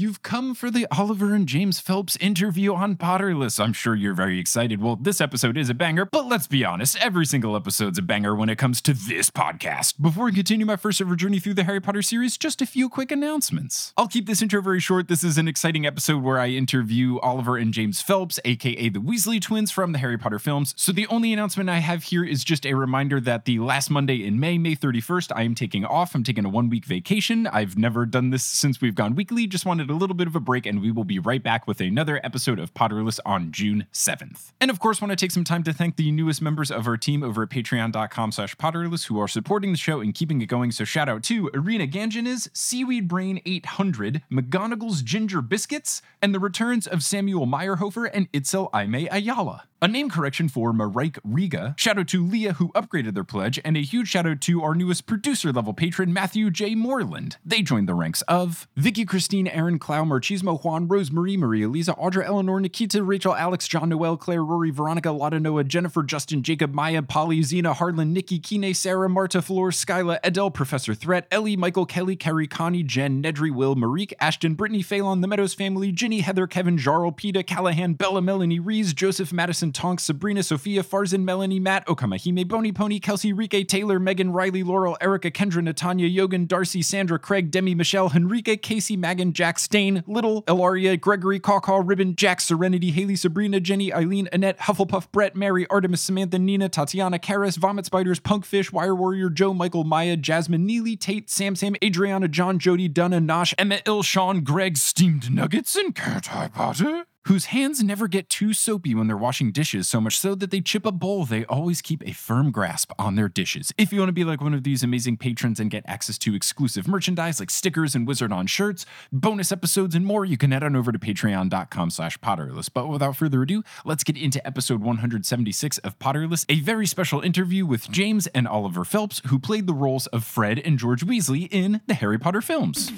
you've come for the Oliver and James Phelps interview on Potterless. I'm sure you're very excited. Well, this episode is a banger, but let's be honest, every single episode's a banger when it comes to this podcast. Before we continue my first ever journey through the Harry Potter series, just a few quick announcements. I'll keep this intro very short. This is an exciting episode where I interview Oliver and James Phelps, aka the Weasley twins from the Harry Potter films. So the only announcement I have here is just a reminder that the last Monday in May, May 31st, I am taking off. I'm taking a one week vacation. I've never done this since we've gone weekly. Just wanted a little bit of a break, and we will be right back with another episode of Potterless on June 7th. And of course, want to take some time to thank the newest members of our team over at patreon.com slash Potterless who are supporting the show and keeping it going. So shout out to Arena Ganjanis, Seaweed Brain 800, McGonagall's Ginger Biscuits, and the returns of Samuel Meyerhofer and Itzel Aime Ayala. A name correction for Marike Riga. Shout out to Leah, who upgraded their pledge, and a huge shout out to our newest producer level patron, Matthew J. Moreland. They joined the ranks of Vicky Christine, Aaron Clow, Marchismo Juan, Rosemary, Maria Lisa, Audra Eleanor, Nikita, Rachel, Alex, John Noel, Claire, Rory, Veronica, Lotta Noah, Jennifer, Justin, Jacob, Maya, Polly, Zena, Harlan, Nikki, Kine, Sarah, Marta, Floor, Skyla, Adele, Professor Threat, Ellie, Michael, Kelly, Carrie, Connie, Jen, Nedry, Will, Marique, Ashton, Brittany, Phelan, The Meadows Family, Ginny, Heather, Kevin, Jarl, Peta, Callahan, Bella, Melanie, Rees, Joseph, Madison, Tonks, Sabrina, Sophia, Farzin, Melanie, Matt, Okamahime, Bony Pony, Kelsey, Rike, Taylor, Megan, Riley, Laurel, Erica, Kendra, Natanya, Yogan, Darcy, Sandra, Craig, Demi, Michelle, Henrique, Casey, Magan, Jack, Stain, Little, Elaria, Gregory, Caw Ribbon, Jack, Serenity, Haley, Sabrina, Jenny, Eileen, Annette, Hufflepuff, Brett, Mary, Artemis, Samantha, Nina, Tatiana, Karis, Vomit Spiders, Punkfish, Wire Warrior, Joe, Michael, Maya, Jasmine, Neely, Tate, Sam, Sam, Adriana, John, Jody, Dunna, Nosh, Emma, Il, Sean, Greg, Steamed Nuggets, and Cat Eye Potter whose hands never get too soapy when they're washing dishes, so much so that they chip a bowl, they always keep a firm grasp on their dishes. If you want to be like one of these amazing patrons and get access to exclusive merchandise like stickers and Wizard on shirts, bonus episodes, and more, you can head on over to patreon.com slash potterless. But without further ado, let's get into episode 176 of Potterless, a very special interview with James and Oliver Phelps, who played the roles of Fred and George Weasley in the Harry Potter films.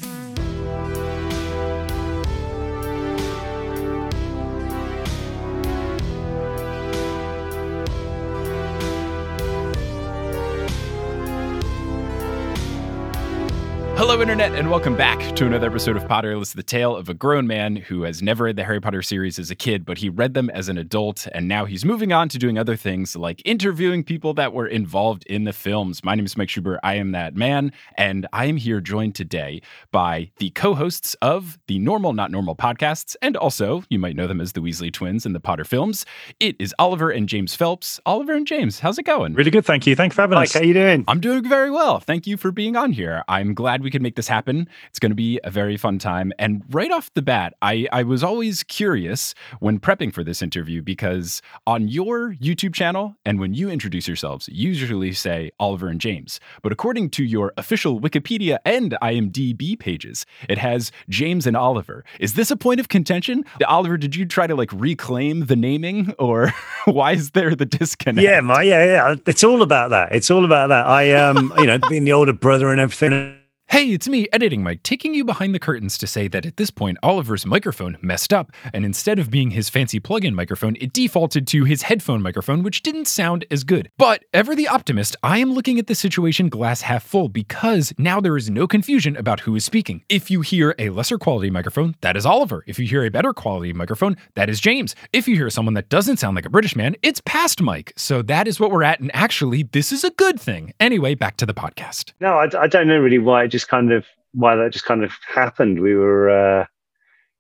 Hello, Internet, and welcome back to another episode of Potterless, the tale of a grown man who has never read the Harry Potter series as a kid, but he read them as an adult, and now he's moving on to doing other things like interviewing people that were involved in the films. My name is Mike Schubert. I am that man, and I am here joined today by the co hosts of the Normal Not Normal podcasts, and also, you might know them as the Weasley twins in the Potter films. It is Oliver and James Phelps. Oliver and James, how's it going? Really good, thank you. Thank you for having Mike, us. how are you doing? I'm doing very well. Thank you for being on here. I'm glad we could make this happen. It's going to be a very fun time. And right off the bat, I, I was always curious when prepping for this interview because on your YouTube channel and when you introduce yourselves, you usually say Oliver and James. But according to your official Wikipedia and IMDb pages, it has James and Oliver. Is this a point of contention? Oliver, did you try to like reclaim the naming or why is there the disconnect? Yeah, my yeah, yeah. It's all about that. It's all about that. I um, you know, being the older brother and everything. Hey, it's me, Editing Mike, taking you behind the curtains to say that at this point, Oliver's microphone messed up, and instead of being his fancy plug in microphone, it defaulted to his headphone microphone, which didn't sound as good. But, ever the optimist, I am looking at the situation glass half full because now there is no confusion about who is speaking. If you hear a lesser quality microphone, that is Oliver. If you hear a better quality microphone, that is James. If you hear someone that doesn't sound like a British man, it's past Mike. So that is what we're at, and actually, this is a good thing. Anyway, back to the podcast. No, I, I don't know really why just kind of why that just kind of happened. We were, uh,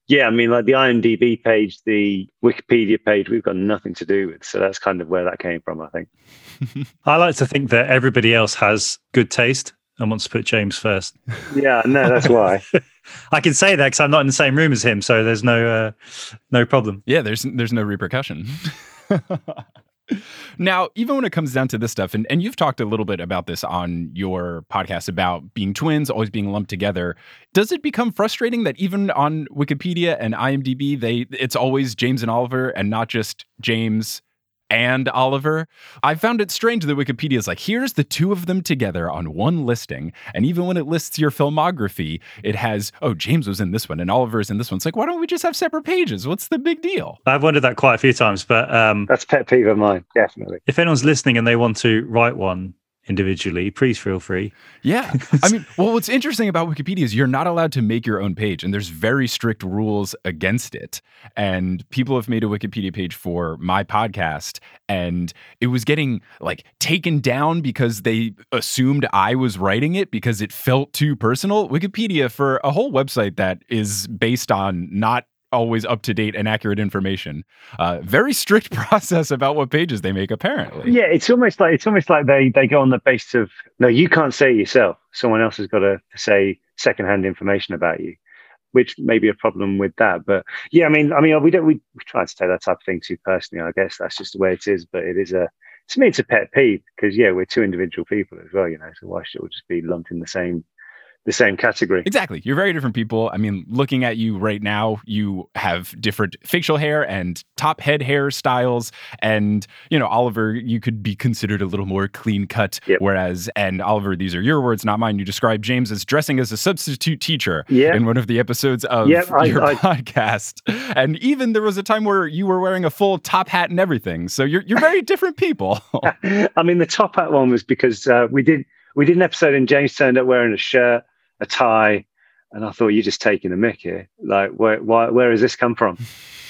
yeah, I mean, like the IMDb page, the Wikipedia page, we've got nothing to do with. So that's kind of where that came from, I think. I like to think that everybody else has good taste and wants to put James first. Yeah, no, that's why. I can say that because I'm not in the same room as him, so there's no uh, no problem. Yeah, there's there's no repercussion. now, even when it comes down to this stuff, and, and you've talked a little bit about this on your podcast about being twins, always being lumped together, does it become frustrating that even on Wikipedia and IMDb, they it's always James and Oliver and not just James and Oliver. I found it strange that Wikipedia is like, here's the two of them together on one listing. And even when it lists your filmography, it has, oh, James was in this one and Oliver is in this one. It's like, why don't we just have separate pages? What's the big deal? I've wondered that quite a few times, but um, That's pet peeve of mine, definitely. if anyone's listening and they want to write one, individually, please feel free. Yeah. I mean, well, what's interesting about Wikipedia is you're not allowed to make your own page, and there's very strict rules against it. And people have made a Wikipedia page for my podcast, and it was getting like taken down because they assumed I was writing it because it felt too personal. Wikipedia, for a whole website that is based on not always up to date and accurate information. Uh, very strict process about what pages they make, apparently. Yeah, it's almost like it's almost like they they go on the basis of no, you can't say it yourself. Someone else has got to say secondhand information about you, which may be a problem with that. But yeah, I mean, I mean, we don't we, we try to take that type of thing too personally. I guess that's just the way it is. But it is a to me, it's a pet peeve because yeah, we're two individual people as well, you know. So why should it just be lumped in the same the same category. Exactly. You're very different people. I mean, looking at you right now, you have different facial hair and top head hair styles. And, you know, Oliver, you could be considered a little more clean cut. Yep. Whereas, and Oliver, these are your words, not mine. You describe James as dressing as a substitute teacher Yeah. in one of the episodes of Yep, I- your I- podcast. And even there was a time where you were wearing a full top hat and everything. So you're, you're very different people. I mean, the top hat one was because uh, we did we did an episode and James turned up wearing a shirt, a tie, and I thought you're just taking a mick here. Like, where why, where has this come from?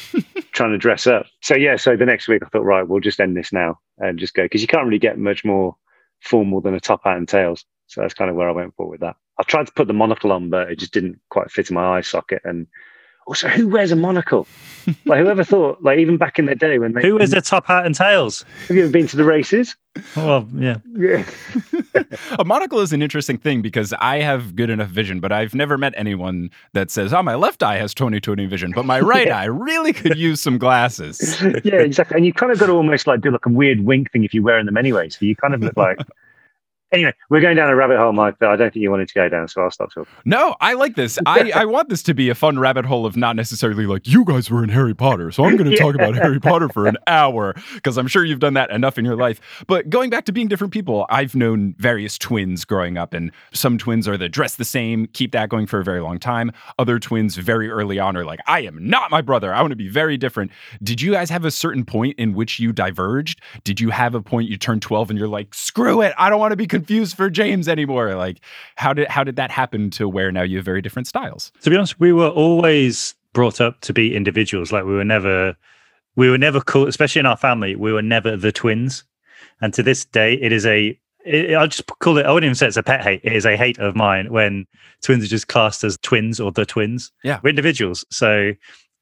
Trying to dress up. So yeah, so the next week I thought, right, we'll just end this now and just go because you can't really get much more formal than a top hat and tails. So that's kind of where I went for with that. I tried to put the monocle on, but it just didn't quite fit in my eye socket. And also, who wears a monocle? like, whoever thought? Like, even back in the day when they Who wears a top hat and tails? Have you ever been to the races? Well, yeah. Yeah. a monocle is an interesting thing because I have good enough vision, but I've never met anyone that says, "Oh, my left eye has 20/20 vision, but my right eye really could use some glasses." yeah, exactly. And you kind of got to almost like do like a weird wink thing if you're wearing them anyway. So you kind of look like. Anyway, we're going down a rabbit hole, Mike, that I don't think you wanted to go down, so I'll stop talking. No, I like this. I, I want this to be a fun rabbit hole of not necessarily like you guys were in Harry Potter, so I'm going to talk about Harry Potter for an hour because I'm sure you've done that enough in your life. But going back to being different people, I've known various twins growing up, and some twins are the dress the same, keep that going for a very long time. Other twins very early on are like, I am not my brother. I want to be very different. Did you guys have a certain point in which you diverged? Did you have a point you turned 12 and you're like, screw it, I don't want to be confused for James anymore? Like, how did how did that happen to where now you have very different styles? To be honest, we were always brought up to be individuals. Like we were never, we were never called, especially in our family, we were never the twins. And to this day, it is a. It, I'll just call it. I wouldn't even say it's a pet hate. It is a hate of mine when twins are just classed as twins or the twins. Yeah. we're individuals. So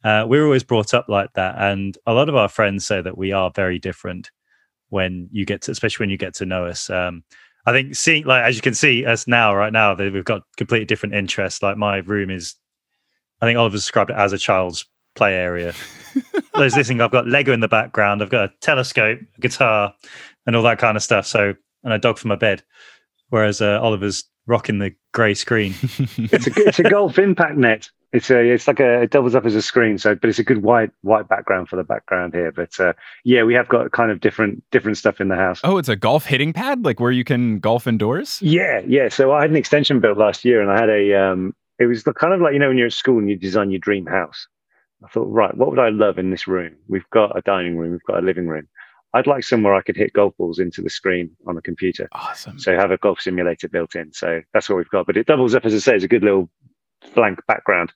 uh, we're always brought up like that, and a lot of our friends say that we are very different when you get to, especially when you get to know us. Um, I think seeing like as you can see us now, right now, that we've got completely different interests. Like my room is, I think Oliver described it as a child's play area. There's this thing. I've got Lego in the background. I've got a telescope, a guitar, and all that kind of stuff. So and a dog for my bed. Whereas uh, Oliver's rocking the grey screen. It's a it's a golf impact net. It's a it's like a it doubles up as a screen. So, but it's a good white white background for the background here. But uh, yeah, we have got kind of different different stuff in the house. Oh, it's a golf hitting pad, like where you can golf indoors. Yeah, yeah. So I had an extension built last year, and I had a. Um, it was the kind of like you know when you're at school and you design your dream house. I thought, right, what would I love in this room? We've got a dining room, we've got a living room. I'd like somewhere I could hit golf balls into the screen on the computer. Awesome. So have a golf simulator built in. So that's what we've got. But it doubles up, as I say, as a good little blank background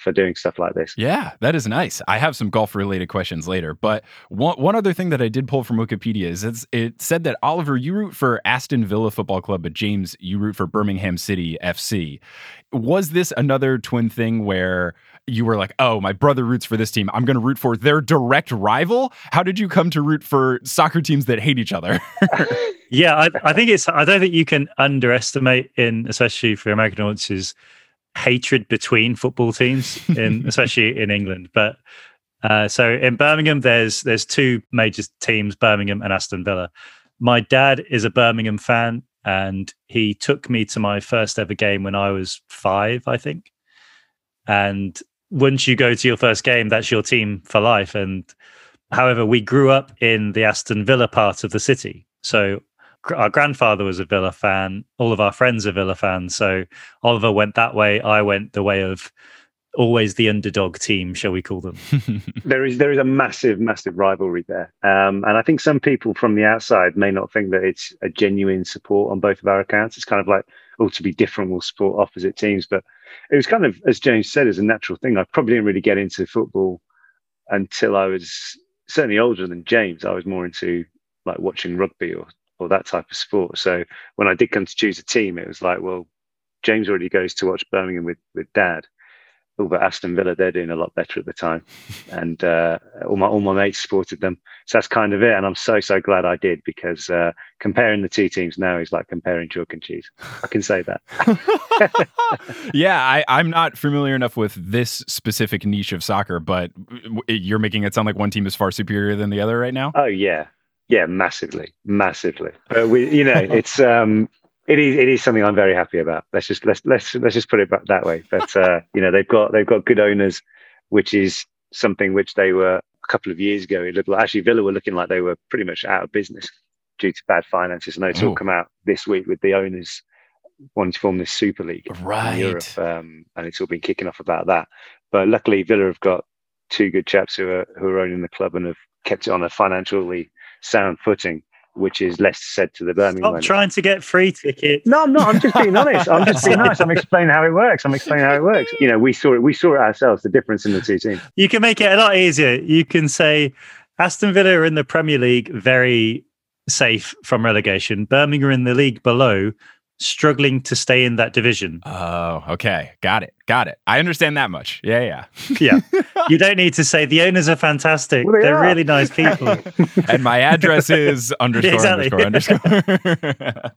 for doing stuff like this. Yeah, that is nice. I have some golf related questions later, but one one other thing that I did pull from Wikipedia is it's, it said that Oliver, you root for Aston Villa Football Club, but James, you root for Birmingham City FC. Was this another twin thing where you were like, "Oh, my brother roots for this team. I'm going to root for their direct rival"? How did you come to root for soccer teams that hate each other? yeah, I, I think it's. I don't think you can underestimate in, especially for American audiences, hatred between football teams, in especially in England. But uh, so in Birmingham, there's there's two major teams, Birmingham and Aston Villa. My dad is a Birmingham fan, and he took me to my first ever game when I was five, I think. And once you go to your first game, that's your team for life. And however, we grew up in the Aston Villa part of the city, so our grandfather was a Villa fan. All of our friends are Villa fans. So Oliver went that way. I went the way of always the underdog team, shall we call them? there is there is a massive, massive rivalry there, um, and I think some people from the outside may not think that it's a genuine support on both of our accounts. It's kind of like, oh, to be different, we'll support opposite teams. But it was kind of, as James said, as a natural thing. I probably didn't really get into football until I was certainly older than James. I was more into like watching rugby or or that type of sport. So when I did come to choose a team, it was like, well, James already goes to watch Birmingham with with Dad. Oh, but Aston Villa, they're doing a lot better at the time, and uh, all my all my mates supported them. So that's kind of it, and I'm so so glad I did because uh, comparing the two teams now is like comparing chalk and cheese. I can say that. yeah, I, I'm not familiar enough with this specific niche of soccer, but you're making it sound like one team is far superior than the other right now. Oh yeah, yeah, massively, massively. But we, you know, it's um, it is it is something I'm very happy about. Let's just let's let's let's just put it back that way. But uh, you know, they've got they've got good owners, which is something which they were a couple of years ago. It looked like actually Villa were looking like they were pretty much out of business due to bad finances. And it's all come out this week with the owners wanting to form this Super League right. in Europe, um, and it's all been kicking off about that. But luckily, Villa have got two good chaps who are who are owning the club and have kept it on a financially sound footing which is less said to the Birmingham. Stop trying to get free tickets. No, I'm not. I'm just being honest. I'm just being honest. I'm explaining how it works. I'm explaining how it works. You know, we saw it. We saw it ourselves. The difference in the two teams. You can make it a lot easier. You can say Aston Villa are in the Premier League, very safe from relegation. Birmingham are in the league below, struggling to stay in that division. Oh, okay. Got it. Got it. I understand that much. Yeah, yeah. yeah. You don't need to say the owners are fantastic. Well, they They're are. really nice people. and my address is underscore underscore underscore.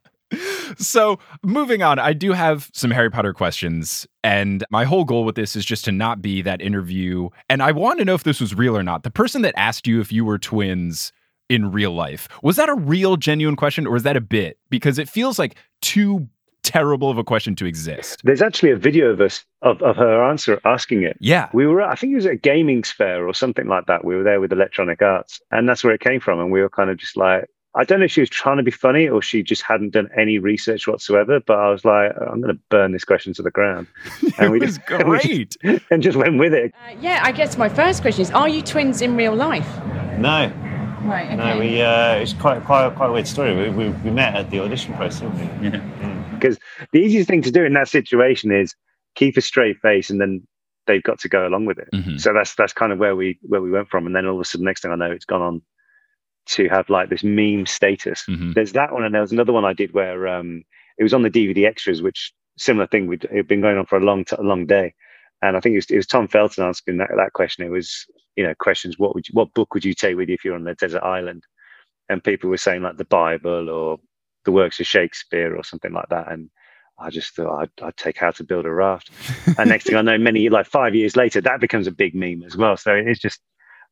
so moving on, I do have some Harry Potter questions. And my whole goal with this is just to not be that interview. And I want to know if this was real or not. The person that asked you if you were twins in real life. Was that a real, genuine question, or is that a bit? Because it feels like too terrible of a question to exist. There's actually a video of us of, of her answer asking it. Yeah. We were I think it was at a gaming fair or something like that. We were there with electronic arts. And that's where it came from. And we were kind of just like I don't know if she was trying to be funny or she just hadn't done any research whatsoever, but I was like, I'm going to burn this question to the ground. And we was just, great. And, we just, and just went with it. Uh, yeah, I guess my first question is Are you twins in real life? No. Right. Okay. No, we. Uh, it's quite quite quite a weird story. We, we, we met at the audition process, didn't we? Yeah. Because mm. the easiest thing to do in that situation is keep a straight face, and then they've got to go along with it. Mm-hmm. So that's that's kind of where we where we went from, and then all of a sudden, next thing I know, it's gone on to have like this meme status. Mm-hmm. There's that one, and there was another one I did where um, it was on the DVD extras, which similar thing. We'd it had been going on for a long t- a long day, and I think it was, it was Tom Felton asking that, that question. It was you know questions what would you, what book would you take with you if you're on the desert island? And people were saying like the bible or the works of shakespeare or something like that. And i just thought i'd, I'd take how to build a raft. And next thing i know many like five years later that becomes a big meme as well. So it's just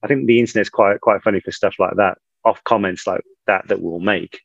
i think the internet's quite quite funny for stuff like that off comments like that that we'll make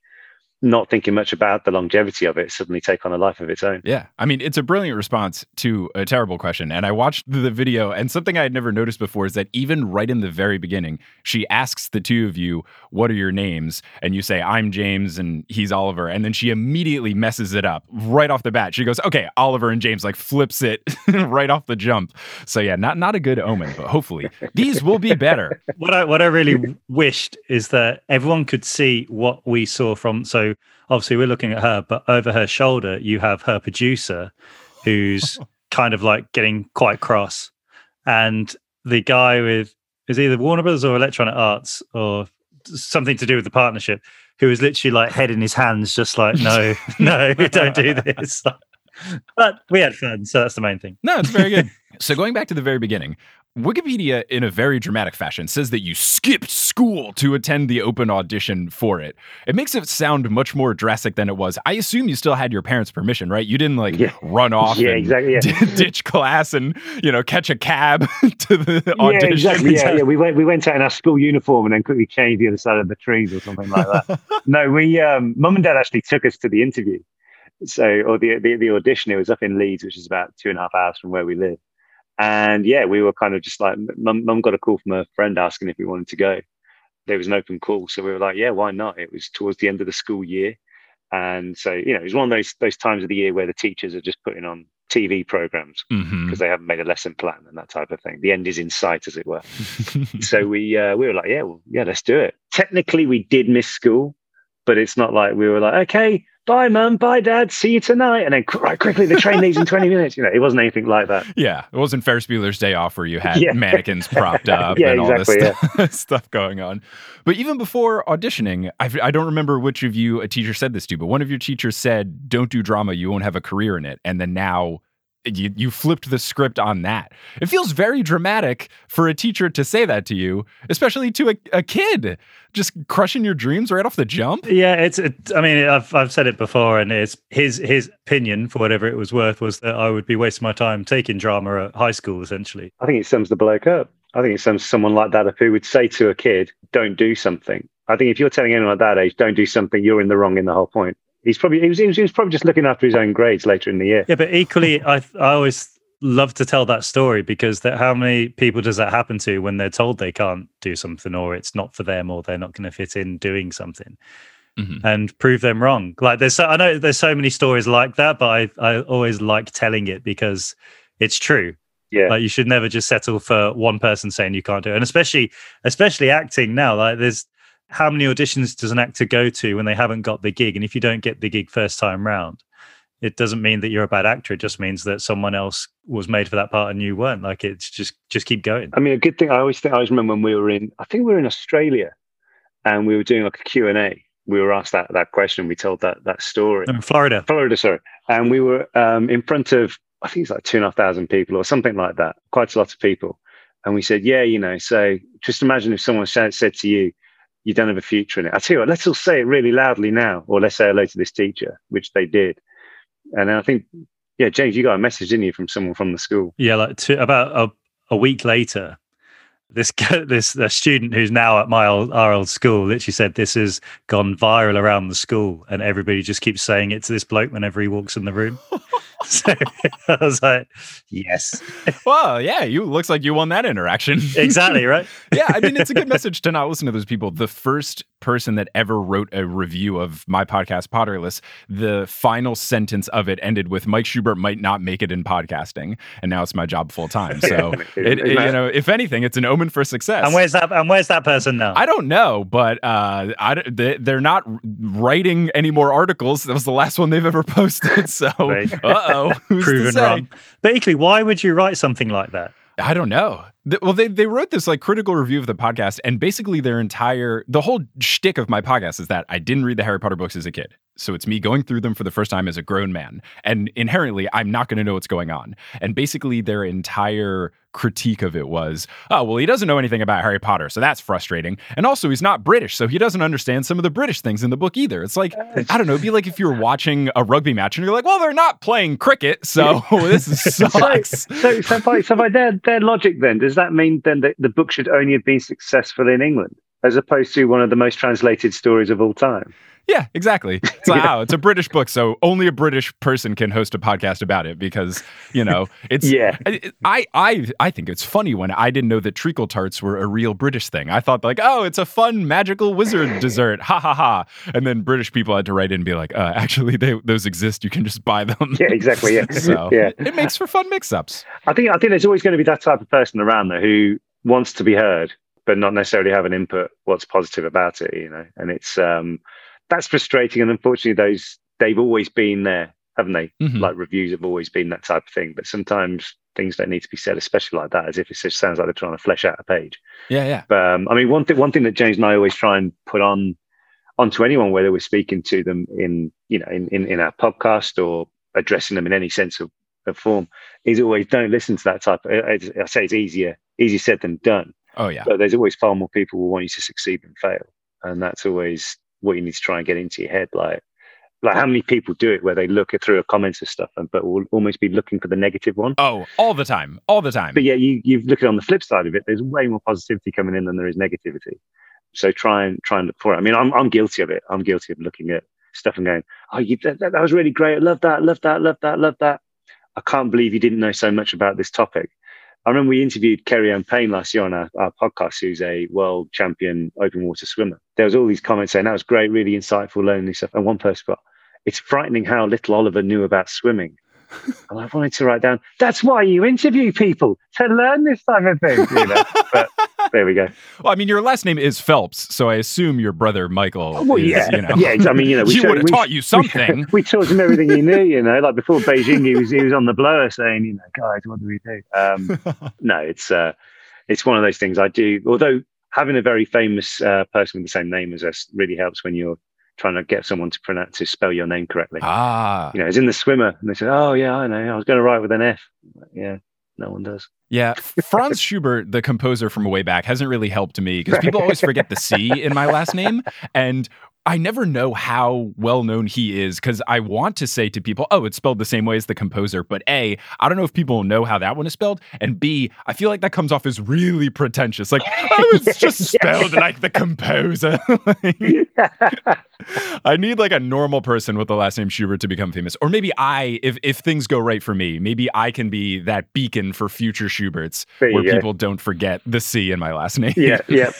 not thinking much about the longevity of it suddenly take on a life of its own. Yeah. I mean, it's a brilliant response to a terrible question. And I watched the video, and something I had never noticed before is that even right in the very beginning, she asks the two of you, What are your names? And you say, I'm James and he's Oliver. And then she immediately messes it up right off the bat. She goes, Okay, Oliver and James, like flips it right off the jump. So yeah, not not a good omen, but hopefully these will be better. What I what I really wished is that everyone could see what we saw from so obviously we're looking at her, but over her shoulder you have her producer, who's kind of like getting quite cross, and the guy with is either Warner Brothers or Electronic Arts or something to do with the partnership, who is literally like head in his hands, just like no, no, don't do this. but we had fun, so that's the main thing. No, it's very good. so going back to the very beginning, Wikipedia, in a very dramatic fashion, says that you skipped school to attend the open audition for it. It makes it sound much more drastic than it was. I assume you still had your parents' permission, right? You didn't like yeah. run off yeah, exactly, yeah. d- ditch class and you know catch a cab to the audition. Yeah, exactly. Yeah, yeah. We went we went out in our school uniform and then quickly changed the other side of the trees or something like that. no, we um, mum and dad actually took us to the interview. So or the, the the audition. It was up in Leeds, which is about two and a half hours from where we live and yeah, we were kind of just like, mum, mum got a call from a friend asking if we wanted to go. There was an open call. So we were like, yeah, why not? It was towards the end of the school year. And so, you know, it was one of those those times of the year where the teachers are just putting on TV programs because they haven't made a lesson plan and that type of thing. The end is in sight, as it were. so we uh, we were like, yeah, well, yeah, let's do it. Technically, we did miss school, but it's not like we were like, okay, bye, mum, bye, dad, see you tonight, and then right quickly the train leaves in twenty minutes. You know, it wasn't anything like that. Yeah, it wasn't Ferris Bueller's Day Off where you had Yeah. mannequins propped up Yeah, and all this exactly, stuff, stuff going on. But even before auditioning, I, I don't remember which of you a teacher said this to, but one of your teachers said, "Don't do drama; you won't have a career in it." And then now. You, you flipped the script on that. It feels very dramatic for a teacher to say that to you, especially to a, a kid, just crushing your dreams right off the jump. Yeah, it's. It, I mean, I've I've said it before, and it's his his opinion for whatever it was worth was that I would be wasting my time taking drama at high school, essentially. I think it sums the bloke up. I think it sums someone like that up who would say to a kid, "Don't do something." I think if you're telling anyone at that age, "Don't do something," you're in the wrong in the whole point. He's probably he was, he was, he was probably just looking after his own grades later in the year. Yeah, but equally, I I always love to tell that story because that how many people does that happen to when they're told they can't do something or it's not for them or they're not going to fit in doing something Mhm. and prove them wrong. Like there's so, I know there's so many stories like that, but I I always like telling it because it's true. Yeah, Like you should never just settle for one person saying you can't do it. And especially especially acting now, like there's how many auditions does an actor go to when they haven't got the gig? And if you don't get the gig first time round, it doesn't mean that you're a bad actor. It just means that someone else was made for that part and you weren't. Like it's just just keep going. I mean, a good thing I always think I always remember when we were in, I think we were in Australia, and we were doing like a Q and A. We were asked that that question. We told that that story. In Florida. Florida, sorry, and we were um, in front of I think it's like two and a half thousand people or something like that. Quite a lot of people, and we said, yeah, you know. So just imagine if someone said, said to you, "You don't have a future in it." I tell you what, let's all say it really loudly now, or let's say hello to this teacher, which they did. And I think, yeah, James, you got a message, didn't you, from someone from the school? Yeah, like two, about a, a week later, this this a student who's now at my old our old school literally said this has gone viral around the school, and everybody just keeps saying it to this bloke whenever he walks in the room. so I was like, yes, Well, yeah, you looks like you won that interaction. exactly right. yeah, I mean, it's a good message to not listen to those people. The first person that ever wrote a review of my podcast, Potterless, the final sentence of it ended with Mike Schubert might not make it in podcasting, and now it's my job full time. So, it, it- you know, if anything, it's an omen for success. And where's that? And where's that person now? I don't know, but uh, I, they, they're not writing any more articles. That was the last one they've ever posted. So, uh oh, who's to Proven say? wrong. Basically, why would you write something like that? I don't know. Well, they, they wrote this like critical review of the podcast, and basically their entire the whole shtick of my podcast is that I didn't read the Harry Potter books as a kid. So it's me going through them for the first time as a grown man. And inherently, I'm not going to know what's going on. And basically, their entire critique of it was, oh, well, he doesn't know anything about Harry Potter. So that's frustrating. And also, he's not British. So he doesn't understand some of the British things in the book either. It's like, I don't know, it'd be like if you were watching a rugby match and you're like, well, they're not playing cricket. So this is- so, sucks. so, so by, so by their, their logic, then, does that mean then that the book should only have been successful in England as opposed to one of the most translated stories of all time? Yeah, exactly. It's like, oh, it's a British book, so only a British person can host a podcast about it because you know it's. Yeah. I I I think it's funny when I didn't know that treacle tarts were a real British thing. I thought like, oh, it's a fun magical wizard dessert, ha ha ha. And then British people had to write in and be like, uh, actually, they, those exist. You can just buy them. Yeah, exactly. Yeah. so Yeah. it makes for fun mix-ups. I think I think there's always going to be that type of person around there who wants to be heard, but not necessarily have an input what's positive about it, you know. And it's um that's frustrating. And unfortunately, those they've always been there, haven't they? Mhm. Like reviews have always been that type of thing. But sometimes things don't need to be said, especially like that, as if it just sounds like they're trying to flesh out a page. Yeah, yeah. But um, I mean, one thing one thing that James and I always try and put on onto anyone, whether we're speaking to them in you know in in, in our podcast or addressing them in any sense of, of form, is always don't listen to that type. Of, I, I say it's easier easier said than done, Oh yeah. but there's always far more people who want you to succeed than fail, and that's always what you need to try and get into your head, like. Like how many people do it where they look at through a comments and stuff, and but will almost be looking for the negative one. Oh, all the time, all the time. But yeah, you you look at it on the flip side of it. There's way more positivity coming in than there is negativity. So try and try and look for it. I mean, I'm I'm guilty of it. I'm guilty of looking at stuff and going, "Oh, you that, that, that was really great. I love that. Love that. Love that. Love that." I can't believe you didn't know so much about this topic. I remember we interviewed Keri-anne Payne last year on our, our podcast, who's a world champion open water swimmer. There was all these comments saying that was great, really insightful, learning stuff. And one person got, "It's frightening how little Oliver knew about swimming." And I wanted to write down, that's why you interview people to learn this type of thing. You know? but there we go. Well, I mean, your last name is Phelps, so I assume your brother Michael. Well, is, yeah, you know, yeah. I mean, you know, we he would have taught you something. We, we taught him everything he knew, you know. Like before Beijing, he was he was on the blower saying, you know, guys, what do we do? Um, no, it's uh, it's one of those things I do. Although having a very famous uh, person with the same name as us really helps when you're trying to get someone to pronounce to spell your name correctly. ah, You know, it's in the swimmer, and they said, "Oh yeah, I know. I was going to write with an F." Yeah, no one does. yeah. Franz Schubert, the composer from way back, hasn't really helped me because people always forget the C in my last name, and I never know how well known he is because I want to say to people, "Oh, it's spelled the same way as the composer," but a, I don't know if people know how that one is spelled, and b, I feel like that comes off as really pretentious. Like, oh, it's just spelled like the composer. I need like a normal person with the last name Schubert to become famous. Or maybe I, if if things go right for me, maybe I can be that beacon for future Schuberts where go. people don't forget the C in my last name. yeah, yeah.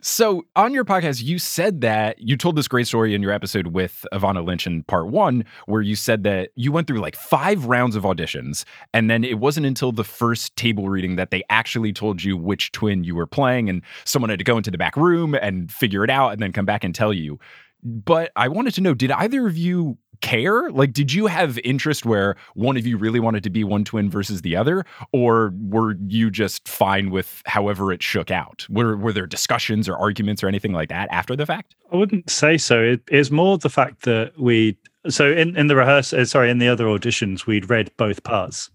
So on your podcast, you said that you told this great story in your episode with Evanna Lynch in part one, where you said that you went through like five rounds of auditions. And then it wasn't until the first table reading that they actually told you which twin you were playing. And someone had to go into the back room and figure it out and then come back and tell you. But I wanted to know did either of you care? Like, did you have interest where one of you really wanted to be one twin versus the other? Or were you just fine with however it shook out? Were, were there discussions or arguments or anything like that after the fact? I wouldn't say so. It is more the fact that we so in in the rehearsal, uh, sorry, in the other auditions, we'd read both parts.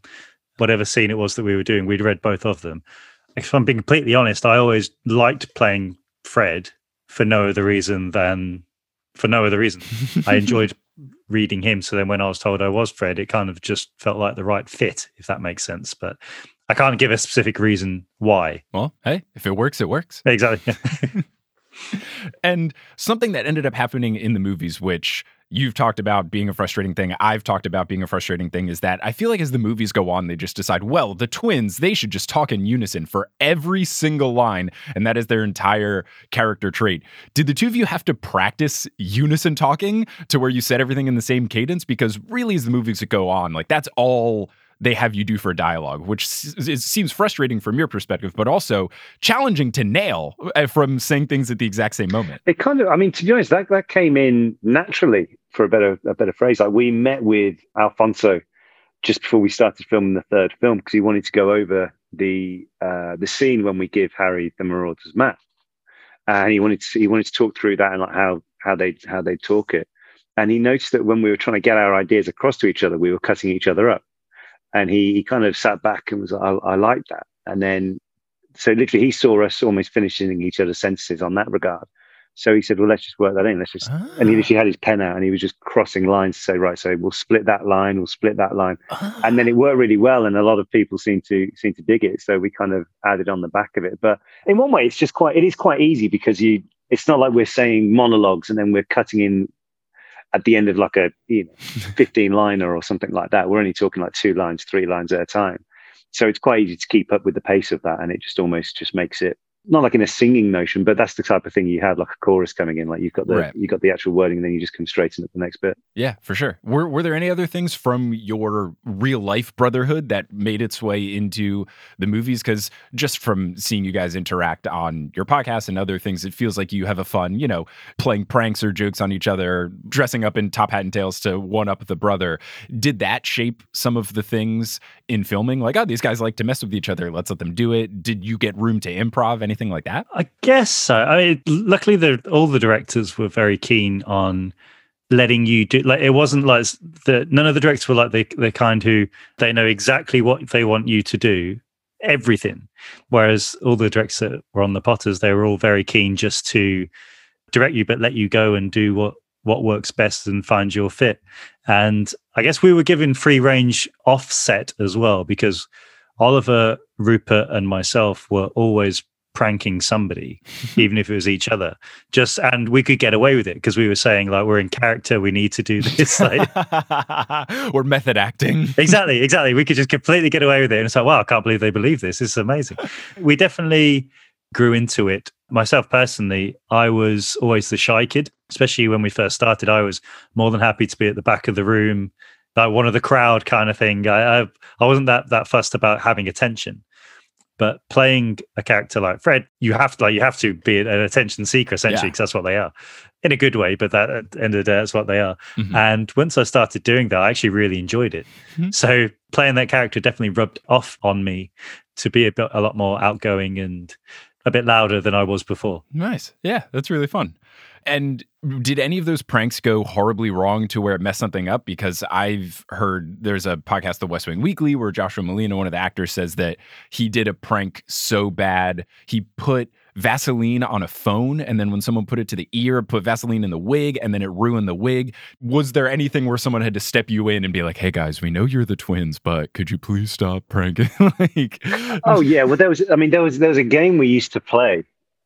Whatever scene it was that we were doing, we'd read both of them. If I'm being completely honest, I always liked playing Fred for no other reason than for no other reason. I enjoyed reading him. So then when I was told I was Fred, it kind of just felt like the right fit, if that makes sense. But I can't give a specific reason why. Well, hey, if it works, it works. Exactly. And something that ended up happening in the movies, which you've talked about being a frustrating thing, I've talked about being a frustrating thing, is that I feel like as the movies go on, they just decide, well, the twins, they should just talk in unison for every single line. And that is their entire character trait. Did the two of you have to practice unison talking to where you said everything in the same cadence? Because really, as the movies go on, like that's all they have you do for a dialogue, which s- seems frustrating from your perspective, but also challenging to nail uh, from saying things at the exact same moment. It kind of, I mean, to be honest, that, that came in naturally for a better a better phrase. Like we met with Alfonso just before we started filming the third film because he wanted to go over the uh, the scene when we give Harry the Marauder's map, and he wanted to he wanted to talk through that and like how how they how they talk it. And he noticed that when we were trying to get our ideas across to each other, we were cutting each other up. And he he kind of sat back and was like, I, I like that. And then so literally he saw us almost finishing each other's sentences on that regard. So he said, "Well, let's just work that in. Let's just." And he ah. literally had his pen out and he was just crossing lines to say, "Right, so we'll split that line. We'll split that line." Ah. And then it worked really well, and a lot of people seem to seem to dig it. So we kind of added on the back of it. But in one way, it's just quite. It is quite easy because you. It's not like we're saying monologues and then we're cutting in at the end of like a you know 15 liner or something like that. We're only talking like two lines, three lines at a time. So it's quite easy to keep up with the pace of that, and it just almost just makes it not like in a singing notion, but that's the type of thing you have, like a chorus coming in, like you've got the Right. you've got the actual wording, and then you just come straight into the next bit. Yeah, for sure. Were were there any other things from your real life brotherhood that made its way into the movies? Because just from seeing you guys interact on your podcast and other things, it feels like you have a fun, you know, playing pranks or jokes on each other, dressing up in top hat and tails to one up the brother. Did that shape some of the things in filming? Like, oh, these guys like to mess with each other. Let's let them do it. Did you get room to improv? Anything like that? I guess so. I mean, luckily, the, all the directors were very keen on letting you do. Like, it wasn't like the none of the directors were like the the kind who they know exactly what they want you to do, everything. Whereas all the directors that were on the Potters, they were all very keen just to direct you, but let you go and do what what works best and find your fit. And I guess we were given free range offset as well because Oliver, Rupert, and myself were always pranking somebody, even if it was each other. Just and we could get away with it because we were saying like we're in character, we need to do this. Like we're method acting. exactly, exactly. We could just completely get away with it. And it's like, wow, I can't believe they believe this. This is amazing. We definitely grew into it. Myself personally, I was always the shy kid, especially when we first started. I was more than happy to be at the back of the room, like one of the crowd kind of thing. I I, I wasn't that that fussed about having attention. But playing a character like Fred, you have to like you have to be an attention seeker essentially Yeah. because that's what they are, in a good way. But that at the end of the day, that's what they are. Mhm. And once I started doing that, I actually really enjoyed it. Mhm. So playing that character definitely rubbed off on me to be a bit a lot more outgoing and a bit louder than I was before. Nice. Yeah, that's really fun. And did any of those pranks go horribly wrong to where it messed something up? Because I've heard there's a podcast, The West Wing Weekly, where Joshua Malina, one of the actors, says that he did a prank so bad he put Vaseline on a phone, and then when someone put it to the ear, put Vaseline in the wig, and then it ruined the wig. Was there anything where someone had to step you in and be like, "Hey guys, we know you're the twins, but could you please stop pranking?" like, Oh yeah, well there was. I mean, there was there was a game we used to play,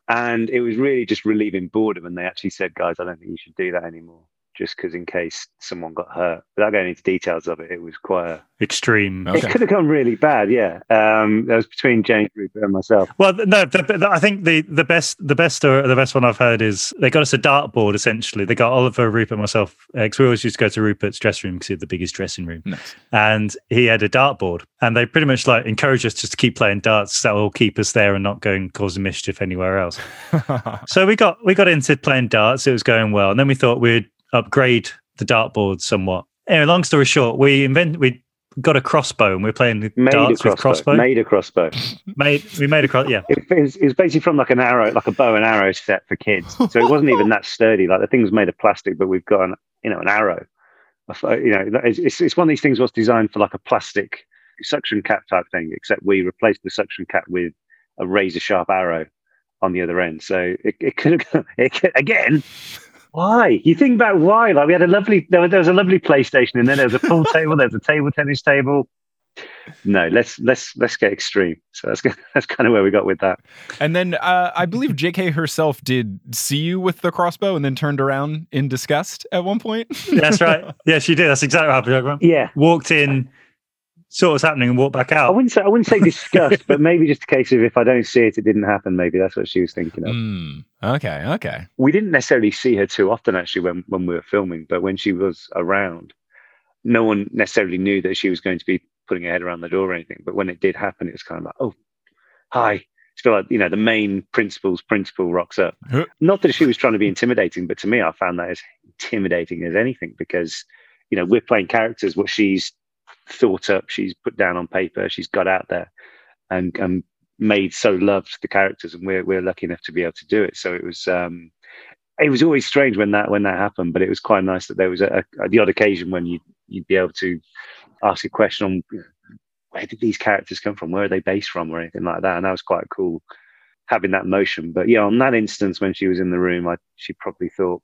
and it was really just relieving boredom. And they actually said, "Guys, I don't think you should do that anymore, just because in case someone got hurt." Without going into details of it, it was quite. A, Extreme. Okay. It could have gone really bad. Yeah, um, that was between James Rupert and myself. Well, no, the, the, I think the the best the best or the best one I've heard is they got us a dartboard. Essentially, they got Oliver, Rupert, and myself. Because we always used to go to Rupert's dressing room because he had the biggest dressing room, nice. and he had a dartboard. And they pretty much like encouraged us just to keep playing darts. That will keep us there and not going causing mischief anywhere else. So we got we got into playing darts. It was going well, and then we thought we'd upgrade the dartboard somewhat. Anyway, long story short, we invent we got a crossbow and we are playing Made darts a with crossbow. crossbow. Made a crossbow. Made we made a cross. Yeah, It, it, was, it was basically from like an arrow, like a bow and arrow set for kids. So it wasn't even that sturdy. Like the thing's made of plastic, but we've got an you know an arrow. You know, it's, it's it's one of these things was designed for like a plastic suction cap type thing, except we replaced the suction cap with a razor sharp arrow on the other end. So it, it could have it could, again. Why? You think about why? Like we had a lovely there was, there was a lovely PlayStation, and then there was a pool table, there was a table tennis table. No, let's let's let's get extreme. So that's that's kind of where we got with that. And then uh, I believe JK herself did see you with the crossbow and then turned around in disgust at one point. that's right. Yeah, she did. That's exactly what happened. Yeah, Walked in, saw what was happening, and walked back out. I wouldn't say I wouldn't say disgust, but maybe just a case of if I don't see it, it didn't happen. Maybe that's what she was thinking of. Hmm. okay, okay. We didn't necessarily see her too often actually when when we were filming, but when she was around, no one necessarily knew that she was going to be putting her head around the door or anything. But when it did happen, it was kind of like, oh, hi. It's feel like you know the main principal's principal rocks up. Huh. Not that she was trying to be intimidating, but to me, I found that as intimidating as anything because you know we're playing characters what she's thought up, she's put down on paper, she's got out there, and and made so loved the characters, and we're we're lucky enough to be able to do it. So it was um, it was always strange when that when that happened, but it was quite nice that there was a, a the odd occasion when you you'd be able to ask a question on where did these characters come from, where are they based from, or anything like that, and that was quite cool having that motion. But yeah, on that instance when she was in the room, I she probably thought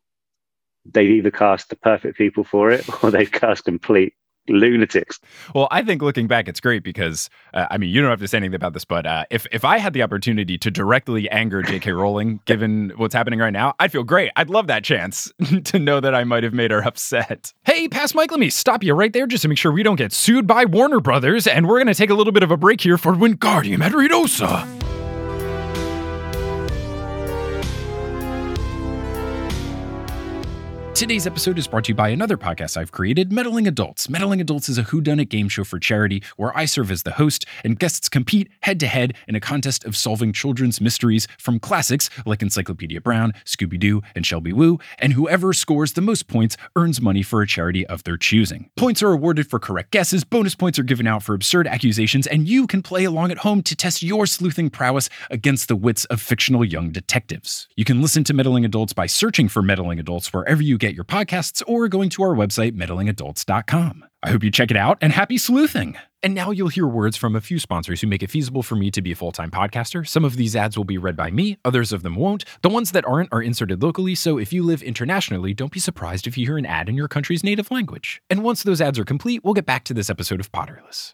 they'd either cast the perfect people for it or they'd cast complete lunatics. Well, I think looking back, it's great because uh, I mean, you don't have to say anything about this, but uh, if if I had the opportunity to directly anger J.K. Rowling, given what's happening right now, I'd feel great. I'd love that chance to know that I might have made her upset. Hey, past Mike, let me stop you right there just to make sure we don't get sued by Warner Brothers, and we're gonna take a little bit of a break here for Wingardium Adridosa. Today's episode is brought to you by another podcast I've created, Meddling Adults. Meddling Adults is a whodunit game show for charity where I serve as the host and guests compete head to head in a contest of solving children's mysteries from classics like Encyclopedia Brown, Scooby Doo, and Shelby Woo, and whoever scores the most points earns money for a charity of their choosing. Points are awarded for correct guesses, bonus points are given out for absurd accusations, and you can play along at home to test your sleuthing prowess against the wits of fictional young detectives. You can listen to Meddling Adults by searching for Meddling Adults wherever you get your podcasts or going to our website, meddlingadults.com. I hope you check it out and happy sleuthing. And now you'll hear words from a few sponsors who make it feasible for me to be a full time podcaster. Some of these ads will be read by me, others of them won't. The ones that aren't are inserted locally, so if you live internationally, don't be surprised if you hear an ad in your country's native language. And once those ads are complete, we'll get back to this episode of Potterless.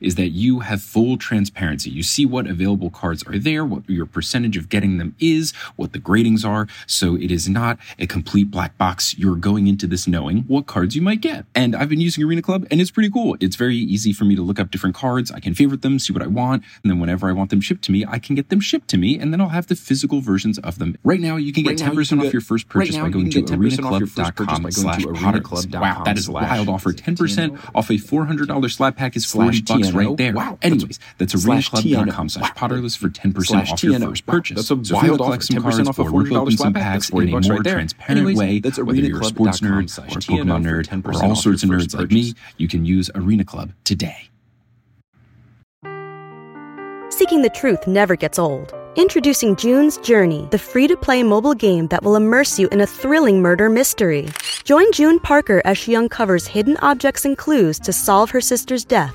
is that you have full transparency. You see what available cards are there, what your percentage of getting them is, what the gradings are. So it is not a complete black box. You're going into this knowing what cards you might get. And I've been using Arena Club and it's pretty cool. It's very easy for me to look up different cards. I can favorite them, see what I want. And then whenever I want them shipped to me, I can get them shipped to me and then I'll have the physical versions of them. Right now, you can get Right 10% can off get- your first purchase right by going to can get 10% off your first purchase arenaclub.com slash going to potterless. arenaclub.com Wow, that is a wild offer. 10% off a $400 slab pack is Slash 40 bucks TNO. right there. Wow, Anyways, that's arenaclub.com slash potterless for 10% Slash off your TNO. first Wow, purchase. that's a so wild want offer. 10% cards off a or rip $400 open some slab pack, packs that's in a 40 bucks more right there. transparent Anyways, way, that's whether you're a sports nerd or a Pokemon nerd 10% or all sorts of nerds like me, you can use Arena Club today. Seeking the truth never gets old. Introducing June's Journey, the free to play mobile game that will immerse you in a thrilling murder mystery. Join June Parker as she uncovers hidden objects and clues to solve her sister's death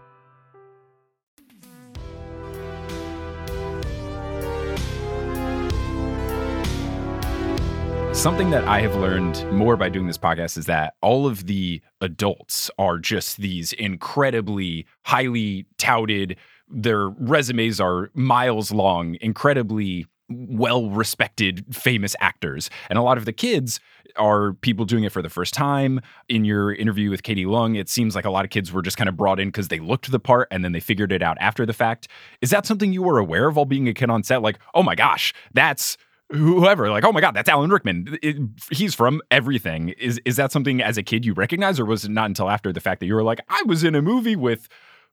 Something that I have learned more by doing this podcast is that all of the adults are just these incredibly highly touted, their resumes are miles long, incredibly well respected, famous actors. And a lot of the kids are people doing it for the first time. In your interview with Katie Leung, it seems like a lot of kids were just kind of brought in because they looked the part and then they figured it out after the fact. Is that something you were aware of while being a kid on set? Like, oh my gosh, that's whoever like oh my god that's alan rickman. It- he's from everything. Is is that something as a kid you recognize or was it not until after the fact that you were like i was in a movie with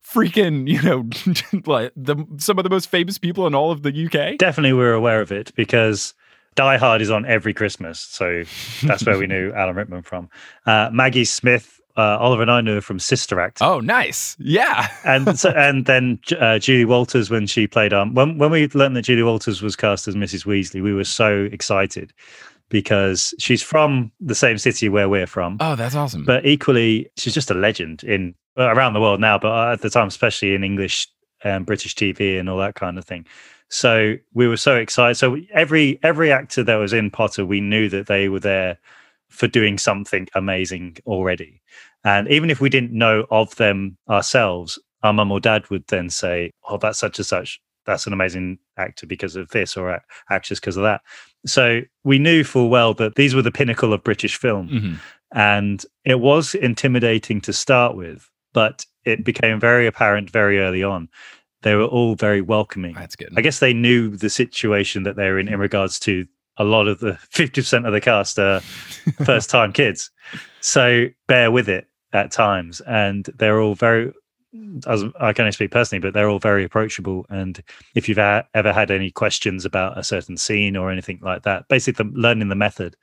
freaking you know like the some of the most famous people in all of the uk Definitely, we were aware of it because Die Hard is on every Christmas, so that's where we knew Alan Rickman from. Uh, Maggie Smith, uh, Oliver and I knew her from Sister Act, oh nice. Yeah. And so, and then uh, Julie Walters when she played um when when we learned that Julie Walters was cast as Mrs. Weasley, we were so excited because she's from the same city where we're from. oh that's awesome. But equally she's just a legend in around the world now but at the time especially in english and british tv and all that kind of thing. So we were so excited. So every every actor that was in potter we knew that they were there for doing something amazing already and even if we didn't know of them ourselves our mum or dad would then say oh that's such and such. That's an amazing actor because of this or actress because of that. So we knew full well that these were the pinnacle of british film. Mhm. and it was intimidating to start with but it became very apparent very early on. They were all very welcoming. That's good. I guess they knew the situation that they were in in regards to a lot of the 50% of the cast are first time kids so bear with it at times and they're all very as I can only speak personally, but they're all very approachable. And if you've a- ever had any questions about a certain scene or anything like that, basically the, learning the method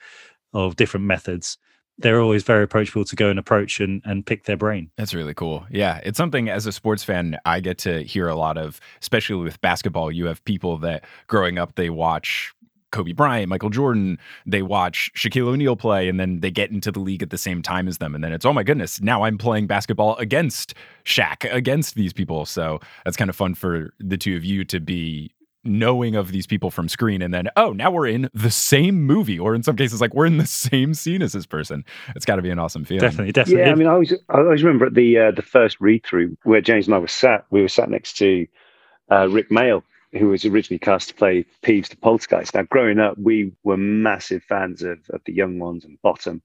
of different methods, they're always very approachable to go and approach and, and pick their brain. That's really cool. Yeah, it's something as a sports fan I get to hear a lot of, especially with basketball. You have people that growing up they watch Kobe Bryant, Michael Jordan, they watch Shaquille O'Neal play, and then they get into the league at the same time as them. And then it's, oh my goodness, now I'm playing basketball against Shaq, against these people. So that's kind of fun for the two of you to be knowing of these people from screen and then oh now we're in the same movie or in some cases like we're in the same scene as this person it's got to be an awesome feeling definitely definitely Yeah, I mean, I always, I always remember at the uh, the first read through where James and I were sat. We were sat next to uh, Rik Mayall, who was originally cast to play Peeves the Poltergeist. Now, growing up, we were massive fans of of the young ones and Bottom,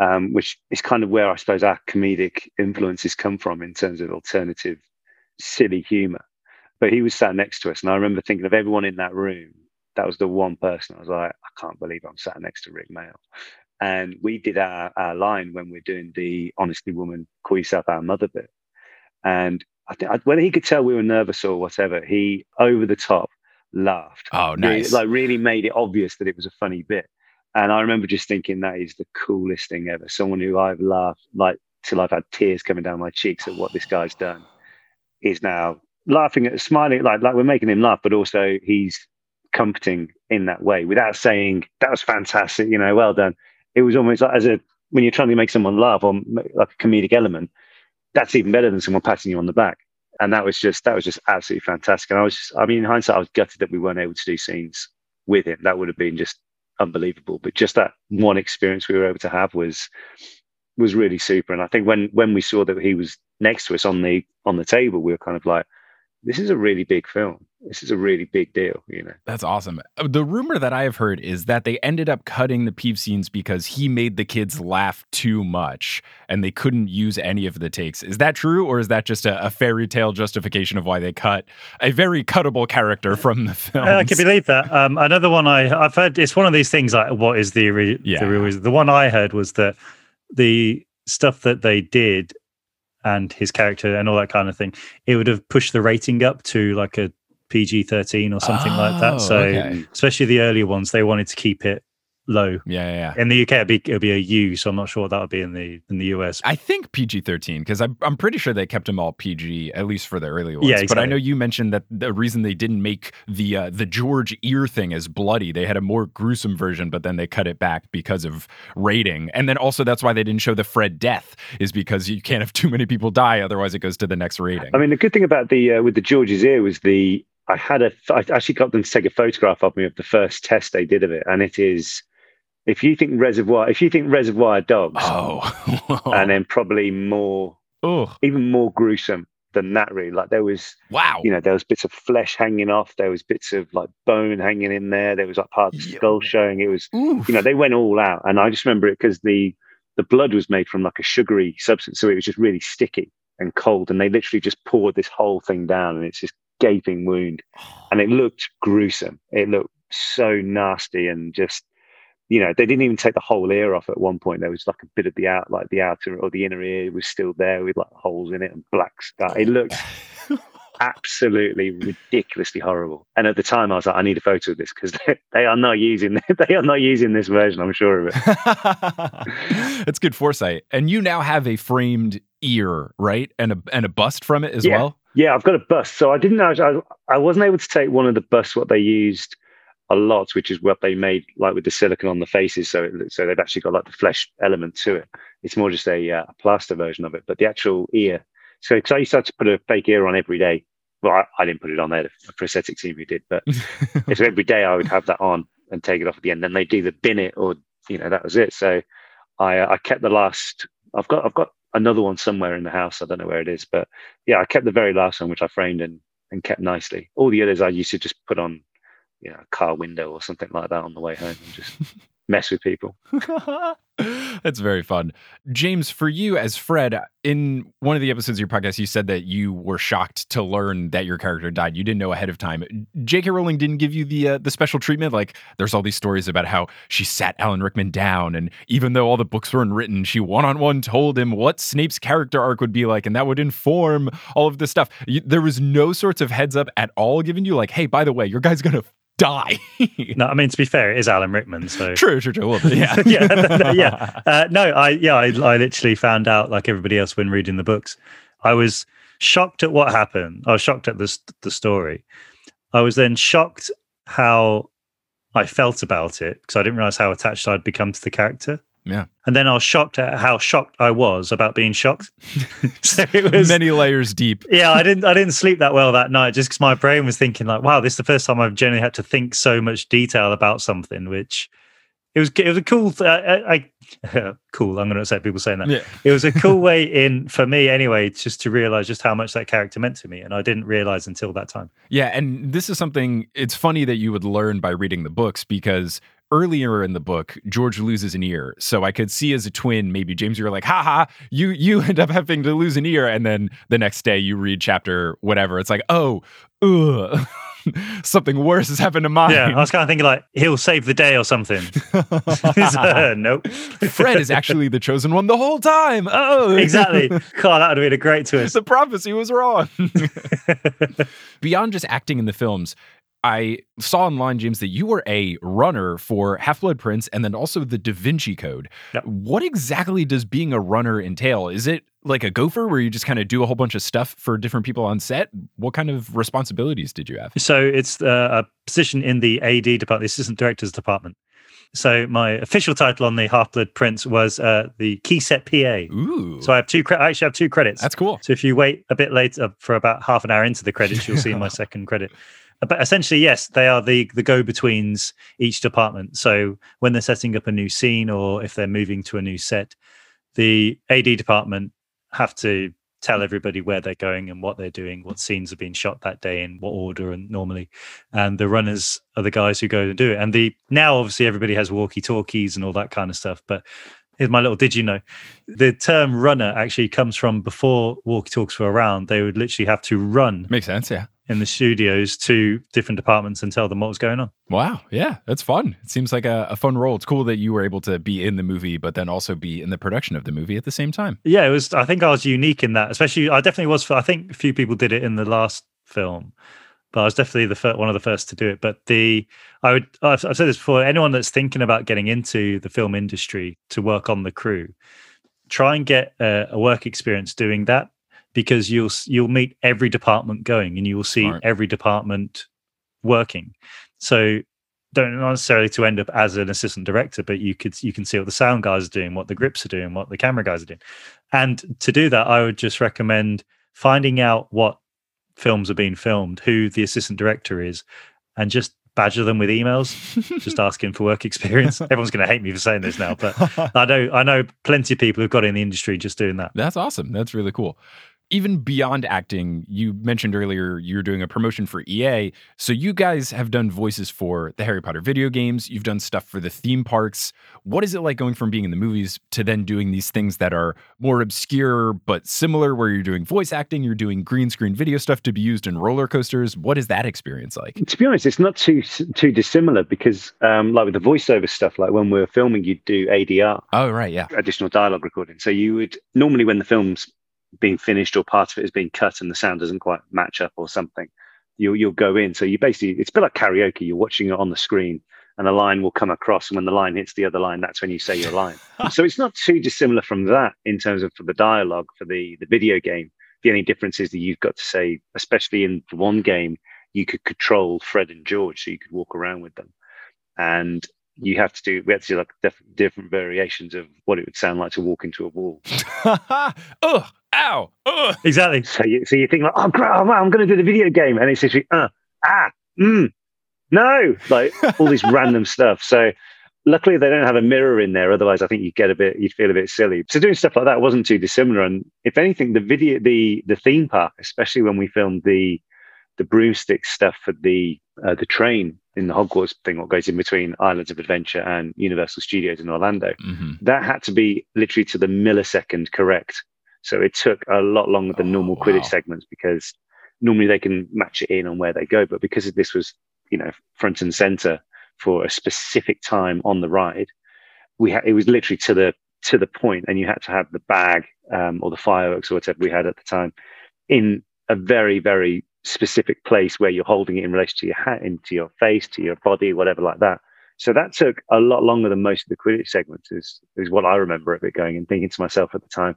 um, which is kind of where I suppose our comedic influences come from in terms of alternative, silly humor. But he was sat next to us, and I remember thinking of everyone in that room. That was the one person I was like, I can't believe I'm sat next to Rik Mayall. And we did our, our line when we're doing the honestly woman, call yourself our mother bit. And I think I- whether he could tell we were nervous or whatever, he over the top laughed. oh Really- nice like really made it obvious that it was a funny bit. And I remember just thinking that is the coolest thing ever. Someone who I've laughed like till I've had tears coming down my cheeks at what this guy's done is now laughing at smiling like like we're making him laugh, but also he's comforting in that way without saying that was fantastic, you know, well done. It was almost like as a when you're trying to make someone laugh or like a comedic element, that's even better than someone patting you on the back. And that was just that was just absolutely fantastic. And I was just, I mean, in hindsight, I was gutted that we weren't able to do scenes with him. That would have been just unbelievable. But just that one experience we were able to have was was really super. And I think when when we saw that he was next to us on the on the table, we were kind of like, this is a really big film. This is a really big deal, you know. That's awesome. Uh, The rumor that I have heard is that they ended up cutting the Peeve scenes because he made the kids laugh too much and they couldn't use any of the takes. Is that true, or is that just a, a fairy tale justification of why they cut a very cuttable character from the film? I can believe that. Um, another one I I've heard it's one of these things like what is the re- Yeah. the real reason? The one I heard was that the stuff that they did and his character and all that kind of thing, it would have pushed the rating up to like a PG thirteen or something like Oh, that. So okay. especially the earlier ones, they wanted to keep it low. yeah, yeah, yeah. In the UK, it'd be, it'd be a U, so I'm not sure what that would be in the in the US. I think PG 13, because I'm, I'm pretty sure they kept them all PG, at least for the early ones. Yeah, But I know you mentioned that the reason they didn't make the uh, the George ear thing as bloody, they had a more gruesome version, but then they cut it back because of rating. And then also that's why they didn't show the Fred death, is because you can't have too many people die, otherwise it goes to the next rating. I mean, the good thing about the uh, with the George's ear was the I had a I actually got them to take a photograph of me of the first test they did of it, and it is if you think Reservoir if you think Reservoir Dogs, oh. and then probably more oh, even more gruesome than that. Really, like there was wow. you know there was bits of flesh hanging off, there was bits of like bone hanging in there, there was like part of the skull showing. It was Oof. you know they went all out, and I just remember it because the the blood was made from like a sugary substance, so it was just really sticky and cold, and they literally just poured this whole thing down, and it's this gaping wound, and it looked gruesome. It looked so nasty and just. You know, they didn't even take the whole ear off at one point. There was like a bit of the out, like the outer or the inner ear was still there with like holes in it and black stuff. It looked absolutely ridiculously horrible. And at the time, I was like, I need a photo of this because they, they are not using they are not using this version. I'm sure of it. That's good foresight. And you now have a framed ear, right? And a and a bust from it as Yeah. well. Yeah, I've got a bust. So I didn't know. I, I wasn't able to take one of the busts what they used a lot, which is what they made like with the silicon on the faces. So it, so they've actually got like the flesh element to it. It's more just a, uh, plaster version of it. But the actual ear. So because I used to have to put a fake ear on every day. Well, I, I didn't put it on there. The prosthetic team who did, but so every day I would have that on and take it off at the end. Then they do the bin it, or you know that was it. So I I kept the last. I've got I've got another one somewhere in the house. I don't know where it is, but yeah, I kept the very last one, which I framed and and kept nicely. All the others I used to just put on, you know, a car window or something like that on the way home and just mess with people. That's very fun. James, for you as Fred, in one of the episodes of your podcast, you said that you were shocked to learn that your character died. You didn't know ahead of time. J.K. Rowling didn't give you the uh, the special treatment. Like, there's all these stories about how she sat Alan Rickman down, and even though all the books weren't written, she one on one told him what Snape's character arc would be like, and that would inform all of this stuff. You, there was no sorts of heads up at all given you, like, hey, by the way, your guy's gonna die. No, I mean to be fair, it is Alan Rickman, so true, true, true. Bit, yeah, yeah, yeah. Uh, no, I yeah, I, I literally found out like everybody else when reading the books. I was shocked at what happened. I was shocked at the the story. I was then shocked how I felt about it because I didn't realize how attached I'd become to the character. Yeah. And then I was shocked at how shocked I was about being shocked. so it was Many layers deep. yeah, I didn't I didn't sleep that well that night just because my brain was thinking like, wow, this is the first time I've generally had to think so much detail about something, which it was it was a cool th- I, I cool. I'm going to say people saying that. Yeah. It was a cool way in for me anyway, just to realize just how much that character meant to me, and I didn't realize until that time. Yeah, and this is something it's funny that you would learn by reading the books because earlier in the book, George loses an ear. So I could see as a twin, maybe James, you're like, ha ha, you you end up having to lose an ear. And then the next day you read chapter whatever. It's like, oh, ugh. Something worse has happened to mine. Yeah, I was kind of thinking like he'll save the day or something. Uh, nope. Fred is actually the chosen one the whole time. Oh, exactly. God, that would have been a great twist. the prophecy was wrong. Beyond just acting in the films, I saw online, James, that you were a runner for Half Blood Prince and then also the Da Vinci Code. Yep. What exactly does being a runner entail? Is it like a gopher where you just kind of do a whole bunch of stuff for different people on set? What kind of responsibilities did you have? So it's uh, a position in the AD department, the Assistant Director's Department. So my official title on the Half Blood Prince was uh, the key set PA. Ooh, So I have two. Cre- I actually have two credits. that's cool. So if you wait a bit later for about half an hour into the credits, you'll see my second credit. But essentially, yes, they are the the go betweens each department. So when they're setting up a new scene or if they're moving to a new set, the AD department have to tell everybody where they're going and what they're doing, what scenes are being shot that day in what order and normally. And the runners are the guys who go and do it. And the now obviously everybody has walkie talkies and all that kind of stuff. But here's my little did you know the term runner actually comes from before walkie talkies were around. They would literally have to run Makes sense. Yeah. In the studios to different departments and tell them what was going on. Wow. Yeah, that's fun. It seems like a, a fun role. It's cool that you were able to be in the movie, but then also be in the production of the movie at the same time. Yeah, it was. I think I was unique in that, especially. I definitely was. For, I think a few people did it in the last film, but I was definitely the fir- one of the first to do it. But the I would. I've, I've said this before. Anyone that's thinking about getting into the film industry to work on the crew, try and get a, a work experience doing that because you'll you'll meet every department going and you will see Smart. every department working. So don't necessarily to end up as an assistant director, but you could you can see what the sound guys are doing, what the grips are doing, what the camera guys are doing. And to do that, I would just recommend finding out what films are being filmed, who the assistant director is, and just badger them with emails, just asking for work experience. Everyone's going to hate me for saying this now, but I know I know plenty of people who've got in the industry just doing that. That's awesome. That's really cool. Even beyond acting, you mentioned earlier you're doing a promotion for EA. So you guys have done voices for the Harry Potter video games. You've done stuff for the theme parks. What is it like going from being in the movies to then doing these things that are more obscure but similar, where you're doing voice acting, you're doing green screen video stuff to be used in roller coasters? What is that experience like? To be honest, it's not too too dissimilar because, um, like with the voiceover stuff, like when we were filming, you'd do ADR, Oh, right. Yeah. additional dialogue recording. So you would normally when the film's being finished or part of it is being cut and the sound doesn't quite match up or something, you'll you'll go in. So you basically it's a bit like karaoke. You're watching it on the screen and a line will come across, and when the line hits the other line, that's when you say your line. so it's not too dissimilar from that in terms of for the dialogue for the the video game. The only difference is that you've got to say, especially in the one game, you could control Fred and George, so you could walk around with them, and you have to do we have to do like diff- different variations of what it would sound like to walk into a wall. Ugh. Ow. Ugh. Exactly. So you so you think like, oh great, oh, wow, I'm going to do the video game, and it's literally uh ah mm no like all this random stuff. So luckily they don't have a mirror in there. Otherwise, I think you'd get a bit you'd feel a bit silly. So doing stuff like that wasn't too dissimilar. And if anything, the video the the theme park, especially when we filmed the the broomstick stuff for the uh, the train in the Hogwarts thing, what goes in between Islands of Adventure and Universal Studios in Orlando hmm that had to be literally to the millisecond correct. So it took a lot longer than normal Oh, Quidditch segments because normally they can match it in on where they go. But because this was, you know, front and center for a specific time on the ride, we had it was literally to the to the point, and you had to have the bag um, or the fireworks or whatever we had at the time in a very very specific place where you're holding it in relation to your hat, into your face, to your body, whatever like that. So that took a lot longer than most of the Quidditch segments, is, is what I remember of it going and thinking to myself at the time,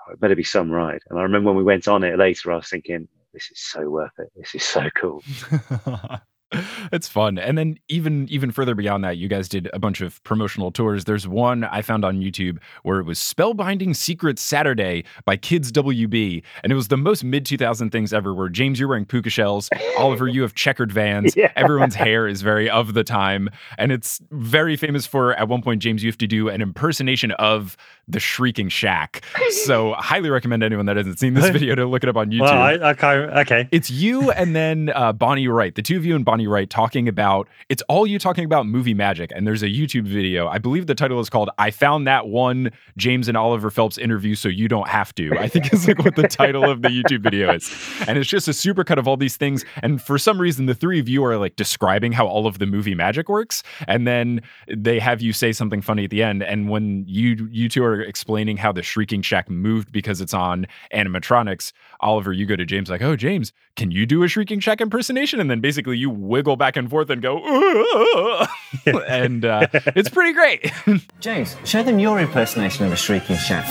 oh, it better be some ride. And I remember when we went on it later, I was thinking, this is so worth it. This is so cool. it's fun. And then even even further beyond that, you guys did a bunch of promotional tours. There's one I found on YouTube where it was Spellbinding Secret Saturday by Kids WB. And it was the most mid 2000 things ever where James, you're wearing puka shells. Oliver, you have checkered vans. Yeah. Everyone's hair is very of the time. And it's very famous for at one point, James, you have to do an impersonation of the Shrieking Shack. So highly recommend anyone that hasn't seen this video to look it up on YouTube. Well, I, I. Okay. It's you and then uh, Bonnie Wright, the two of you and Bonnie Wright talking about. It's all you talking about movie magic, and there's a YouTube video. I believe the title is called "I Found That One James and Oliver Phelps interview, so you don't have to." I think is like what the title of the YouTube video is, and it's just a supercut of all these things. And for some reason, the three of you are like describing how all of the movie magic works, and then they have you say something funny at the end. And when you you two are explaining how the Shrieking Shack moved because it's on animatronics, Oliver, you go to James like, "Oh, James, can you do a Shrieking Shack impersonation?" And then basically you wiggle back and forth and go, and uh, it's pretty great. James, show them your impersonation of a shrieking shack.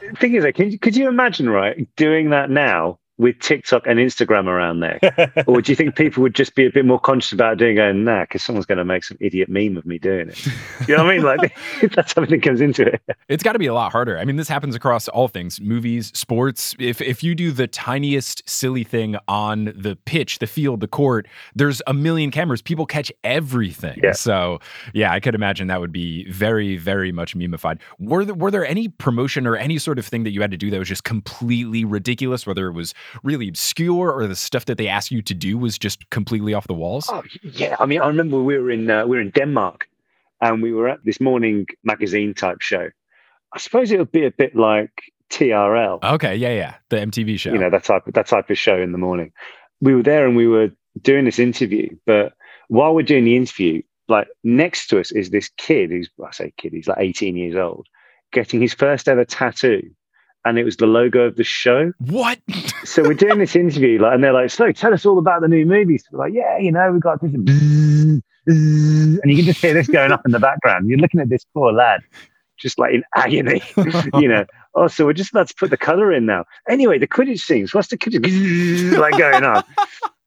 The thing is, like, can you, could you imagine, right, doing that now with TikTok and Instagram around there? or do you think people would just be a bit more conscious about doing going, nah, because someone's going to make some idiot meme of me doing it? You know what I mean? Like, that's something that comes into it. It's got to be a lot harder. I mean, this happens across all things, movies, sports. If if you do the tiniest silly thing on the pitch, the field, the court, there's a million cameras. People catch everything. Yeah. So, yeah, I could imagine that would be very, very much memeified. Were there, were there any promotion or any sort of thing that you had to do that was just completely ridiculous, whether it was really obscure or the stuff that they asked you to do was just completely off the walls? Oh yeah, I mean, I remember we were in uh, we were in Denmark, and we were at this morning magazine type show. I suppose it would be a bit like TRL, Okay, yeah, yeah. The MTV show. you know, that type of, that type of show in the morning. We were there and we were doing this interview, but while we're doing the interview, like next to us is this kid who's I say kid, he's like 18 years old, getting his first ever tattoo. And it was the logo of the show. what? So we're doing this interview, like, and they're like, "So, tell us all about the new movies." We're like, "Yeah, you know, we've got this," and you can just hear this going up in the background. You're looking at this poor lad, just like in agony, you know. Oh, so we're just about to put the color in now. Anyway, the Quidditch scenes. What's the Quidditch like going on?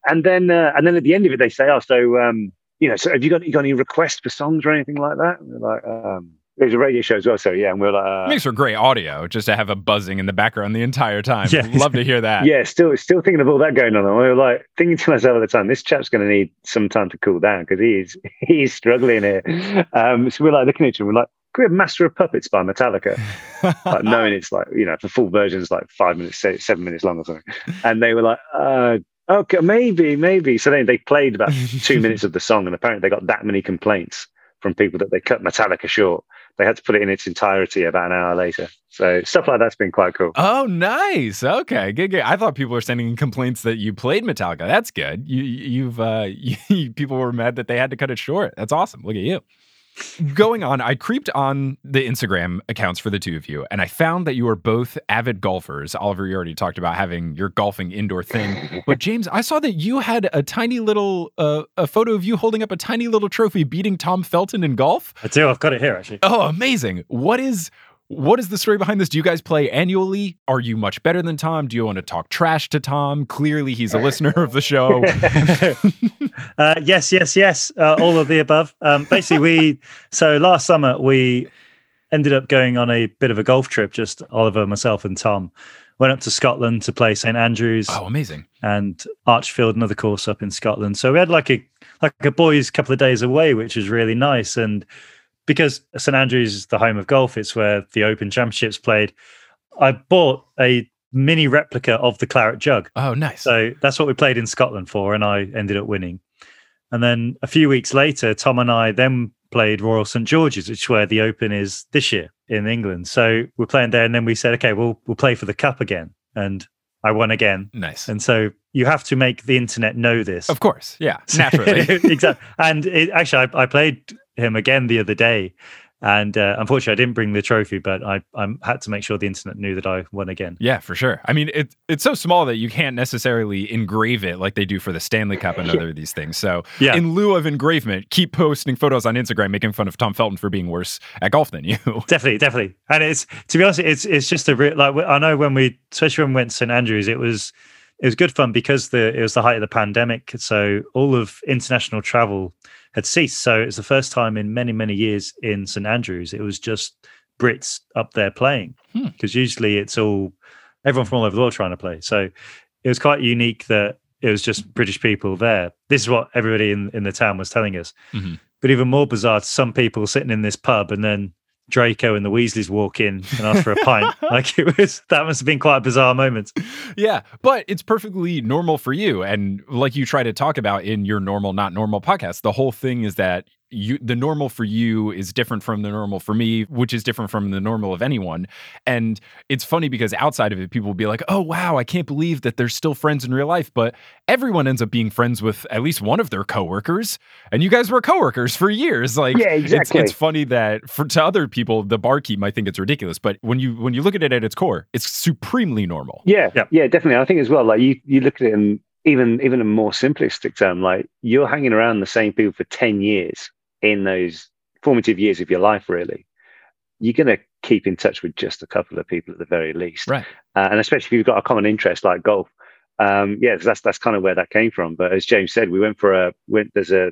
And then, uh, and then at the end of it, they say, "Oh, so, um, you know, so have you got you got any requests for songs or anything like that?" And we're like, um, "There's a radio show as well." So yeah, and we're like, uh, Makes for great audio just to have a buzzing in the background the entire time. Yeah. Love to hear that. yeah, still still thinking of all that going on. And we were like thinking to myself at the time, this chap's going to need some time to cool down because he's he's struggling here. Um, so we're like looking at each other, we're like, can we have Master of Puppets by Metallica? like knowing it's like you know the full version is like five minutes, seven minutes long or something. And they were like, uh, okay, maybe, maybe. So then they played about two minutes of the song, and apparently they got that many complaints from people that they cut Metallica short. They had to put it in its entirety about an hour later. So stuff like that's been quite cool. Oh, nice. Okay, good, good. I thought people were sending in complaints that you played Metallica. That's good. You, you've, uh, you, people were mad that they had to cut it short. That's awesome. Look at you. Going on, I creeped on the Instagram accounts for the two of you, and I found that you are both avid golfers. Oliver, you already talked about having your golfing indoor thing, but James, I saw that you had a tiny little, uh, a photo of you holding up a tiny little trophy, beating Tom Felton in golf. I do. I've got it here actually. Oh, amazing. What is what is the story behind this? Do you guys play annually? Are you much better than Tom? Do you want to talk trash to Tom? Clearly, he's a listener of the show. uh, yes, yes, yes. Uh, all of the above. Um, basically, we so last summer we ended up going on a bit of a golf trip. Just Oliver, myself, and Tom went up to Scotland to play St Andrews oh, amazing. and Archerfield, another course up in Scotland. So we had like a like a boys' couple of days away, which was really nice. And because St Andrews is the home of golf, it's where the Open Championships played. I bought a mini replica of the Claret Jug. Oh, nice. So that's what we played in Scotland for, and I ended up winning. And then a few weeks later, Tom and I then played Royal St George's, which is where the Open is this year in England. So we're playing there, and then we said, okay, we'll we'll play for the cup again, and I won again. nice. And so you have to make the internet know this. Of course. Yeah. Naturally. exactly. And it, actually, I, I played him again the other day, and uh, unfortunately, I didn't bring the trophy, but I I had to make sure the internet knew that I won again. yeah, for sure. I mean, it, it's so small that you can't necessarily engrave it like they do for the Stanley Cup and other of these things. So, Yeah. in lieu of engravement, keep posting photos on Instagram making fun of Tom Felton for being worse at golf than you. Definitely, definitely. And it's to be honest, it's it's just a real like I know when we, especially when we went to St Andrews, it was it was good fun because the it was the height of the pandemic, so all of international travel had ceased. So it was the first time in many many years in St Andrews it was just Brits up there playing because usually it's all everyone from all over the world trying to play. So it was quite unique that it was just British people there. This is what everybody in, in the town was telling us. Mhm. But even more bizarre, some people sitting in this pub and then Draco and the Weasleys walk in and ask for a pint. like it was that must have been quite a bizarre moment. Yeah, but it's perfectly normal for you. And like you try to talk about in your normal, not normal podcast, the whole thing is that you the normal for you is different from the normal for me, which is different from the normal of anyone. And it's funny because outside of it, people will be like, oh wow, I can't believe that they're still friends in real life. But everyone ends up being friends with at least one of their coworkers. And you guys were coworkers for years. Like Yeah, it's, exactly. it's funny that for to other people, the barkeep might think it's ridiculous. But when you when you look at it at its core, it's supremely normal. Yeah, Yep. yeah, definitely. I think as well, like you, you look at it in even even a more simplistic term, like you're hanging around the same people for ten years in those formative years of your life. Really, you're going to keep in touch with just a couple of people at the very least, Right. uh, and especially if you've got a common interest like golf. Um, yeah, that's that's kind of where that came from. But as James said, we went for a went. There's a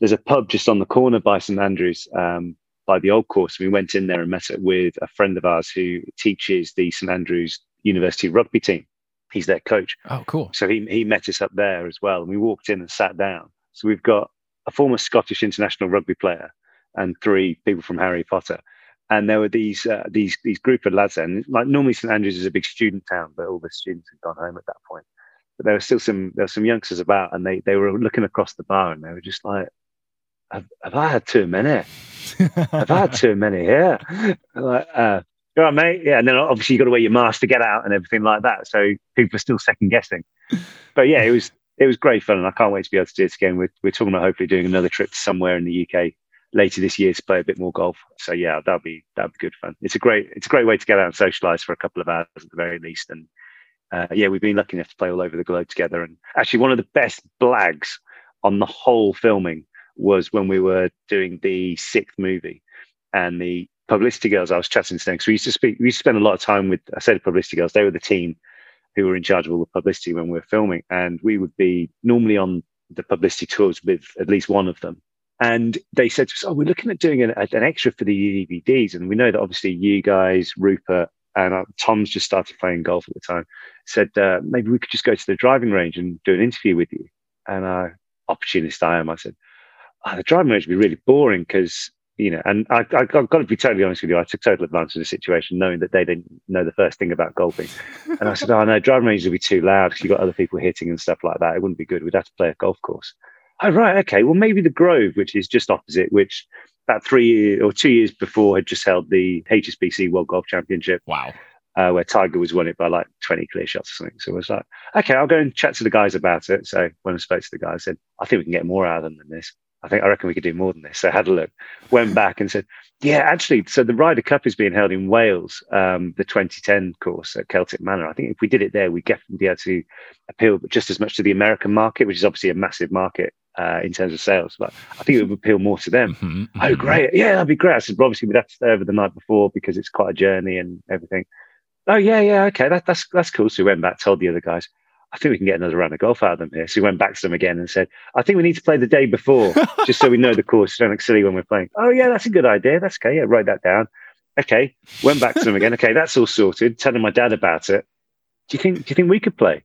there's a pub just on the corner by St Andrews. Um, by the old course, we went in there and met up with a friend of ours who teaches the St Andrews University rugby team. He's their coach. Oh, cool. So he, he met us up there as well. And we walked in and sat down. So we've got a former Scottish international rugby player and three people from Harry Potter. And there were these uh, these these group of lads. And like normally St Andrews is a big student town, but all the students had gone home at that point. But there were still some there were some youngsters about and they they were looking across the bar and they were just like, Have, have I had too many? Have I've had too many here. Like, uh, right, mate. Yeah, and then obviously you got to wear your mask to get out and everything like that. So people are still second guessing. But yeah, it was it was great fun, and I can't wait to be able to do it again. We're we're talking about hopefully doing another trip somewhere in the UK later this year to play a bit more golf. So yeah, that'll be that'll be good fun. It's a great it's a great way to get out and socialise for a couple of hours at the very least. And uh, yeah, we've been lucky enough to play all over the globe together. And actually, one of the best blags on the whole filming was when we were doing the sixth movie and the publicity girls I was chatting to because we used to speak we used to spend a lot of time with I said publicity girls they were the team who were in charge of all the publicity when we were filming and we would be normally on the publicity tours with at least one of them. And they said to us oh we're looking at doing an, an extra for the DVDs and we know that obviously you guys Rupert and uh, Tom's just started playing golf at the time said uh, maybe we could just go to the driving range and do an interview with you. And uh, opportunist I am I said oh, the driving range would be really boring because you know, and I, I, I've got to be totally honest with you. I took total advantage of the situation, knowing that they didn't know the first thing about golfing. And I said, "Oh no, driving ranges would be too loud because you've got other people hitting and stuff like that. It wouldn't be good. We'd have to play a golf course." Oh right, okay. Well, maybe the Grove, which is just opposite, which about three years or two years before had just held the HSBC World Golf Championship, Wow. uh, where Tiger was won it by like 20 clear shots or something. So I was like, okay, I'll go and chat to the guys about it. So when I spoke to the guys, I said, I think we can get more out of them than this. I think I reckon we could do more than this. So I had a look, went back and said, yeah, actually, so the Ryder Cup is being held in Wales, um, the 2010 course at Celtic Manor. I think if we did it there, we'd definitely be able to appeal just as much to the American market, which is obviously a massive market uh, in terms of sales. But I think it would appeal more to them. Mhm, Oh, mhm. great. Yeah, that'd be great. I said, "Well, obviously, we'd have to stay over the night before because it's quite a journey and everything. Oh, yeah, yeah, okay. That, that's that's cool. So we went back, told the other guys, I think we can get another round of golf out of them here. So we went back to them again and said, I think we need to play the day before just so we know the course. Don't look silly when we're playing. Oh, yeah, that's a good idea. That's okay. Yeah, write that down. Okay. Went back to them again. Okay, that's all sorted. Telling my dad about it. Do you think do you think we could play?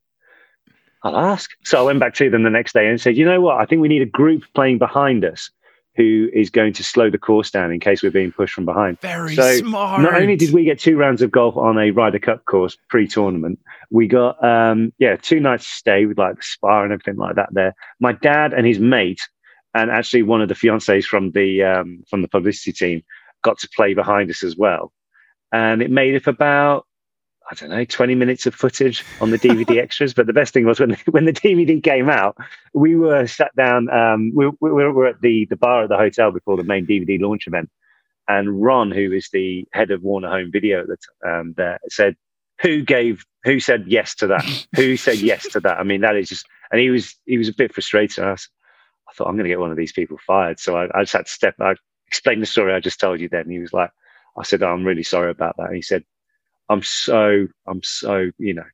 I'll ask. So I went back to them the next day and said, you know what? I think we need a group playing behind us who is going to slow the course down in case we're being pushed from behind. Very So, smart. Not only did we get two rounds of golf on a Ryder Cup course pre-tournament, we got um, yeah two nights stay with like the spa and everything like that. There, my dad and his mate, and actually one of the fiancés from the um, from the publicity team, got to play behind us as well, and it made up about I don't know, 20 minutes of footage on the DVD extras. But the best thing was when when the DVD came out, we were sat down. Um, we, we were at the the bar at the hotel before the main DVD launch event, and Ron, who is the head of Warner Home Video at the t- um, there, said, "Who gave? Who said yes to that? who said yes to that? I mean, that is just." And he was he was a bit frustrated. I, was, I thought I'm going to get one of these people fired, so I, I just had to step. I explained the story I just told you. Then he was like, "I said oh, I'm really sorry about that." And he said. I'm so I'm so you know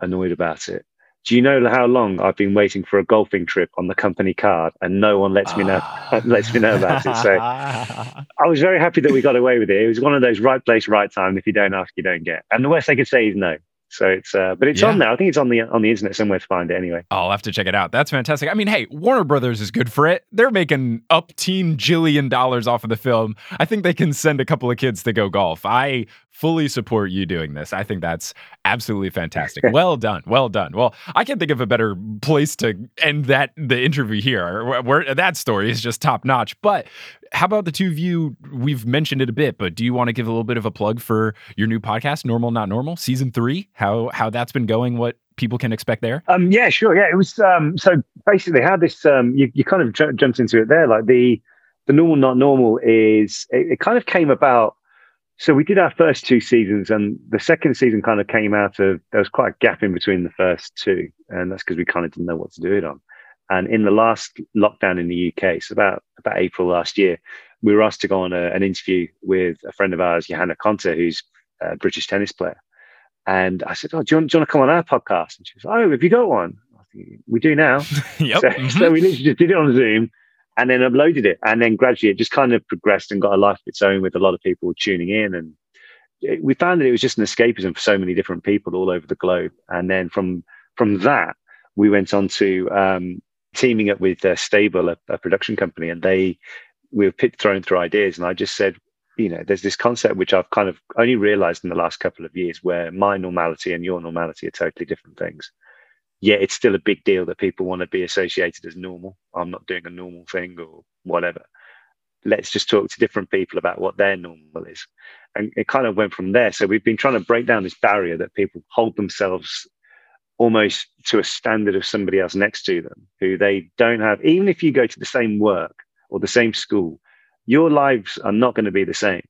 annoyed about it. Do you know how long I've been waiting for a golfing trip on the company card, and no one lets me know lets me know about it? So I was very happy that we got away with it. It was one of those right place, right time. If you don't ask, you don't get. And the worst they could say is no. So it's, uh, but it's Yeah. on there. I think it's on the on the internet somewhere to find it anyway. I'll have to check it out. That's fantastic. I mean, hey, Warner Brothers is good for it. They're making up teen jillion dollars off of the film. I think they can send a couple of kids to go golf. I fully support you doing this. I think that's absolutely fantastic. well done. Well done. Well, I can't think of a better place to end that the interview here. Where, that story is just top notch. But how about the two of you? We've mentioned it a bit, but do you want to give a little bit of a plug for your new podcast, Normal Not Normal, season three? How how that's been going? What people can expect there? Um, yeah, sure. Yeah, it was. Um, so basically, how this um, you, you kind of ju- jumped into it there. Like the the normal, not normal is it, it kind of came about. So we did our first two seasons, and the second season kind of came out of there was quite a gap in between the first two, and that's because we kind of didn't know what to do it on. And in the last lockdown in the UK, so about about April last year, we were asked to go on a, an interview with a friend of ours, Johanna Konta, who's a British tennis player. And I said, "Oh, do you, want, do you want to come on our podcast?" And she was, "Oh, have you got one?" I we do now. yep. So, Mhm. so we literally just did it on Zoom and then uploaded it. And then gradually it just kind of progressed and got a life of its own with a lot of people tuning in. And it- we found that it was just an escapism for so many different people all over the globe. And then from from that, we went on to um, teaming up with uh, Stable, a, a production company, and they we were pit thrown through ideas. And I just said, you know, there's this concept which I've kind of only realized in the last couple of years where my normality and your normality are totally different things yeah, it's still a big deal that people want to be associated as normal. I'm not doing a normal thing or whatever. Let's just talk to different people about what their normal is. And it kind of went from there. So we've been trying to break down this barrier that people hold themselves almost to a standard of somebody else next to them who they don't have. Even if you go to the same work or the same school, your lives are not going to be the same.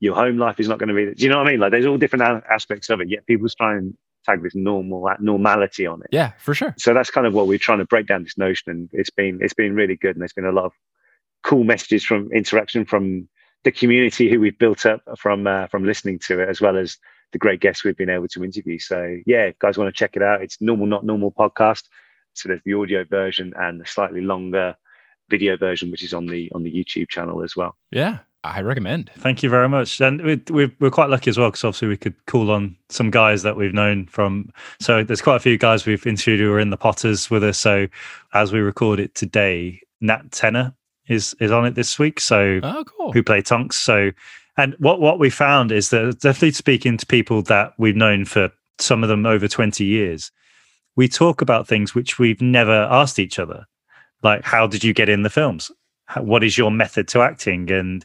Your home life is not going to be. Do you know what I mean? Like there's all different aspects of it. Yet people try and tag this normal normality on it. Yeah, for sure. so that's kind of what we're trying to break down this notion and it's been it's been really good and there's been a lot of cool messages from interaction from the community who we've built up from uh, from listening to it as well as the great guests we've been able to interview. So yeah if guys want to check it out it's normal not normal podcast. So there's the audio version and the slightly longer video version which is on the on the youtube channel as well. Yeah, I recommend. Thank you very much. And we, we, we're quite lucky as well because obviously we could call on some guys that we've known from. So there's quite a few guys we've interviewed who are in the Potters with us. So as we record it today, Nat Tena is is on it this week. So Oh, cool. who play Tonks. So, and what what we found is that definitely speaking to people that we've known for some of them over twenty years, we talk about things which we've never asked each other, like how did you get in the films? What is your method to acting and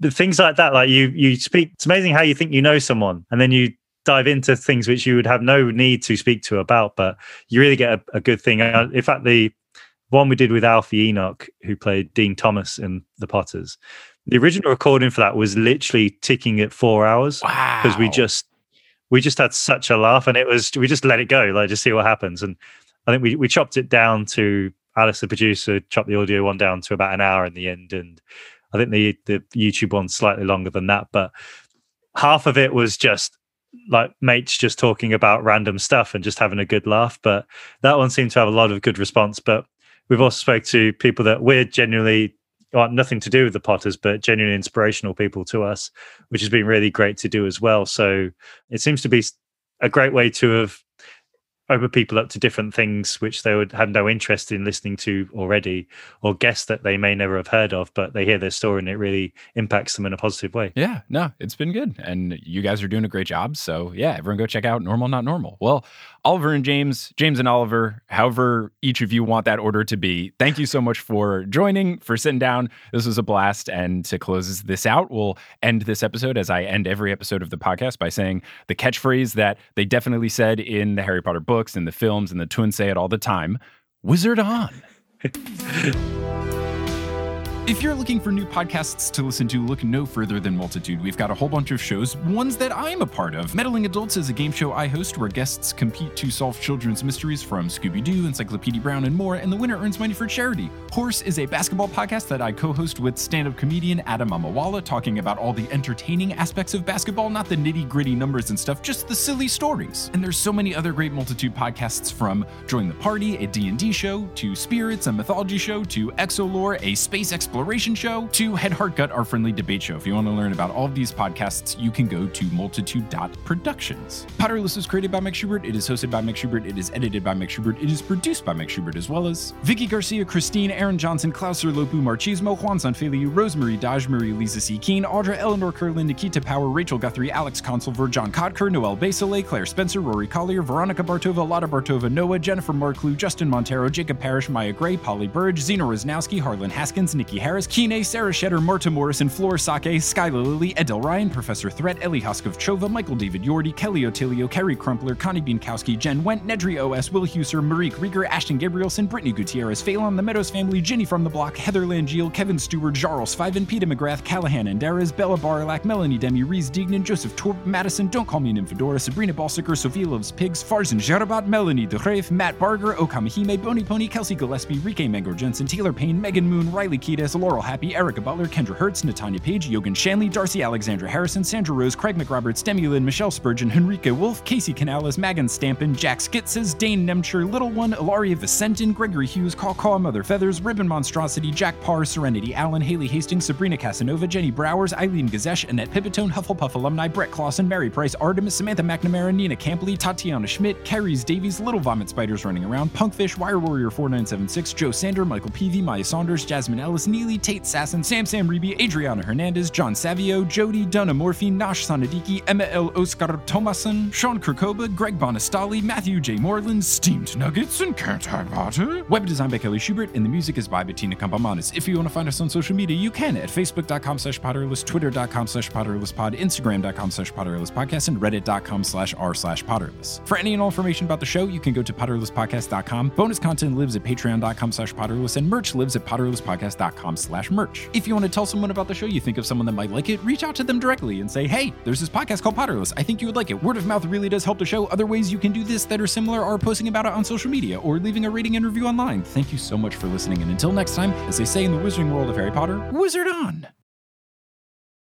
the things like that. Like you you speak. It's amazing how you think you know someone, and then you dive into things which you would have no need to speak to about, but you really get a, a good thing. Uh, In fact, the one we did with Alfie Enoch, who played Dean Thomas in The Potters, the original recording for that was literally ticking at four hours Wow. because we just we just had such a laugh, and it was we just let it go, like just see what happens. And I think we we chopped it down to Alice, the producer, chopped the audio one down to about an hour in the end, and I think the the YouTube one's slightly longer than that, but half of it was just like mates just talking about random stuff and just having a good laugh. But that one seemed to have a lot of good response. But we've also spoke to people that we're genuinely well, nothing to do with the Potters, but genuinely inspirational people to us, which has been really great to do as well. So it seems to be a great way to have opened people up to different things which they would have no interest in listening to already, or guests that they may never have heard of, but they hear their story and it really impacts them in a positive way. Yeah, no, it's been good. And you guys are doing a great job. So, yeah, everyone go check out Normal Not Normal. Well, Oliver and James, James and Oliver, however each of you want that order to be, thank you so much for joining, for sitting down. This was a blast. And to close this out, we'll end this episode as I end every episode of the podcast by saying the catchphrase that they definitely said in the Harry Potter books and the films, and the twins say it all the time Wizard on. If you're looking for new podcasts to listen to, look no further than Multitude. We've got a whole bunch of shows, ones that I'm a part of. Meddling Adults is a game show I host where guests compete to solve children's mysteries from Scooby Doo, Encyclopedia Brown, and more, and the winner earns money for charity. Horse is a basketball podcast that I co host with stand up comedian Adam Mamawala, talking about all the entertaining aspects of basketball, not the nitty gritty numbers and stuff, just the silly stories. And there's so many other great Multitude podcasts from Join the Party, a D&D show, to Spirits, a mythology show, to Exolore, a space exploration show, to Head Heart Gut, our friendly debate show. If you want to learn about all of these podcasts, you can go to multitude.productions. Potterless is created by Mike Schubert. It is hosted by Mike Schubert. It is edited by Mike Schubert. It is produced by Mike Schubert as well as Vicky Garcia, Christine, Aaron Johnson, Klauser Lopu, Marchismo, Juan Sanfeliu, Rosemary Dodge, Marie Lisa C. Keen, Audra, Eleanor Curlin, Nikita Power, Rachel Guthrie, Alex Consulver, John Codker, Noel Basile, Claire Spencer, Rory Collier, Veronica Bartova, Lotta Bartova, Noah, Jennifer Marklew, Justin Montero, Jacob Parrish, Maya Gray, Polly Burge, Zena Rosnowski, Harlan Haskins, Nikki Harris, Kine, Sarah Shetter, Marta Morrison, Flor Sake, Skyla Lilly, Edel Ryan, Professor Threat, Ellie Hoskov Chova, Michael David Yordi, Kelly Otilio, Kerry Crumpler, Connie Bienkowski, Jen Went, Nedry OS, Will Huser, Marie Krieger, Ashton Gabrielson, Brittany Gutierrez, Phelan, The Meadows Family, Ginny from the Block, Heather Langeal, Kevin Stewart, Jarls Fiven, Peter McGrath, Callahan and Andares, Bella Barlack, Melanie Demi, Reese Dignan, Joseph Torp, Madison, Don't Call Me an Infidora, Sabrina Balsiker, Sophia Loves Pigs, Farzan Jarabat, Melanie DeGrave, Matt Barger, Okamahime, Bony Pony, Kelsey Gillespie, Rike Mango Jensen, Taylor Payne, Megan Moon, Riley Kiedis, Laurel Happy, Erica Butler, Kendra Hertz, Natanya Page, Yogan Shanley, Darcy Alexandra Harrison, Sandra Rose, Craig McRoberts, Demi Lynn, Michelle Spurgeon, Henrique Wolf, Casey Canales, Megan Stampin, Jack Skitzes, Dane Nemcher, Little One, Ilaria Vicentin, Gregory Hughes, Caw Caw, Mother Feathers, Ribbon Monstrosity, Jack Parr, Serenity Allen, Haley Hastings, Sabrina Casanova, Jenny Browers, Eileen Gazesh, Annette Pipitone, Hufflepuff alumni, Brett Clausen, Mary Price, Artemis, Samantha McNamara, Nina Campley, Tatiana Schmidt, Carries Davies, Little Vomit Spiders running around, Punkfish, Wire Warrior 4976, Joe Sander, Michael Peavy, Maya Saunders, Jasmine Ellis, Tate Sasson, Sam Sam Reby, Adriana Hernandez, John Savio, Jody, Donna Morphine, Nash Sanadiki, Emma L. Oscar Thomason, Sean Kirkoba, Greg Bonastali, Matthew J. Moreland, Steamed Nuggets, and Can't Butter? Web design by Kelly Schubert, and the music is by Bettina Campomanes. If you want to find us on social media, you can at facebook.com slash potterless, twitter.com slash potterlesspod, instagram.com slash potterlesspodcast, and reddit.com slash r slash potterless. For any and all information about the show, you can go to potterlesspodcast.com. Bonus content lives at patreon.com slash potterless, and merch lives at potterlesspodcast.com slash merch. If you want to tell someone about the show, you think of someone that might like it, reach out to them directly and say, hey, there's this podcast called Potterless. I think you would like it. Word of mouth really does help the show. Other ways you can do this that are similar are posting about it on social media or leaving a rating and review online. Thank you so much for listening, and until next time, as they say in the wizarding world of Harry Potter, wizard on!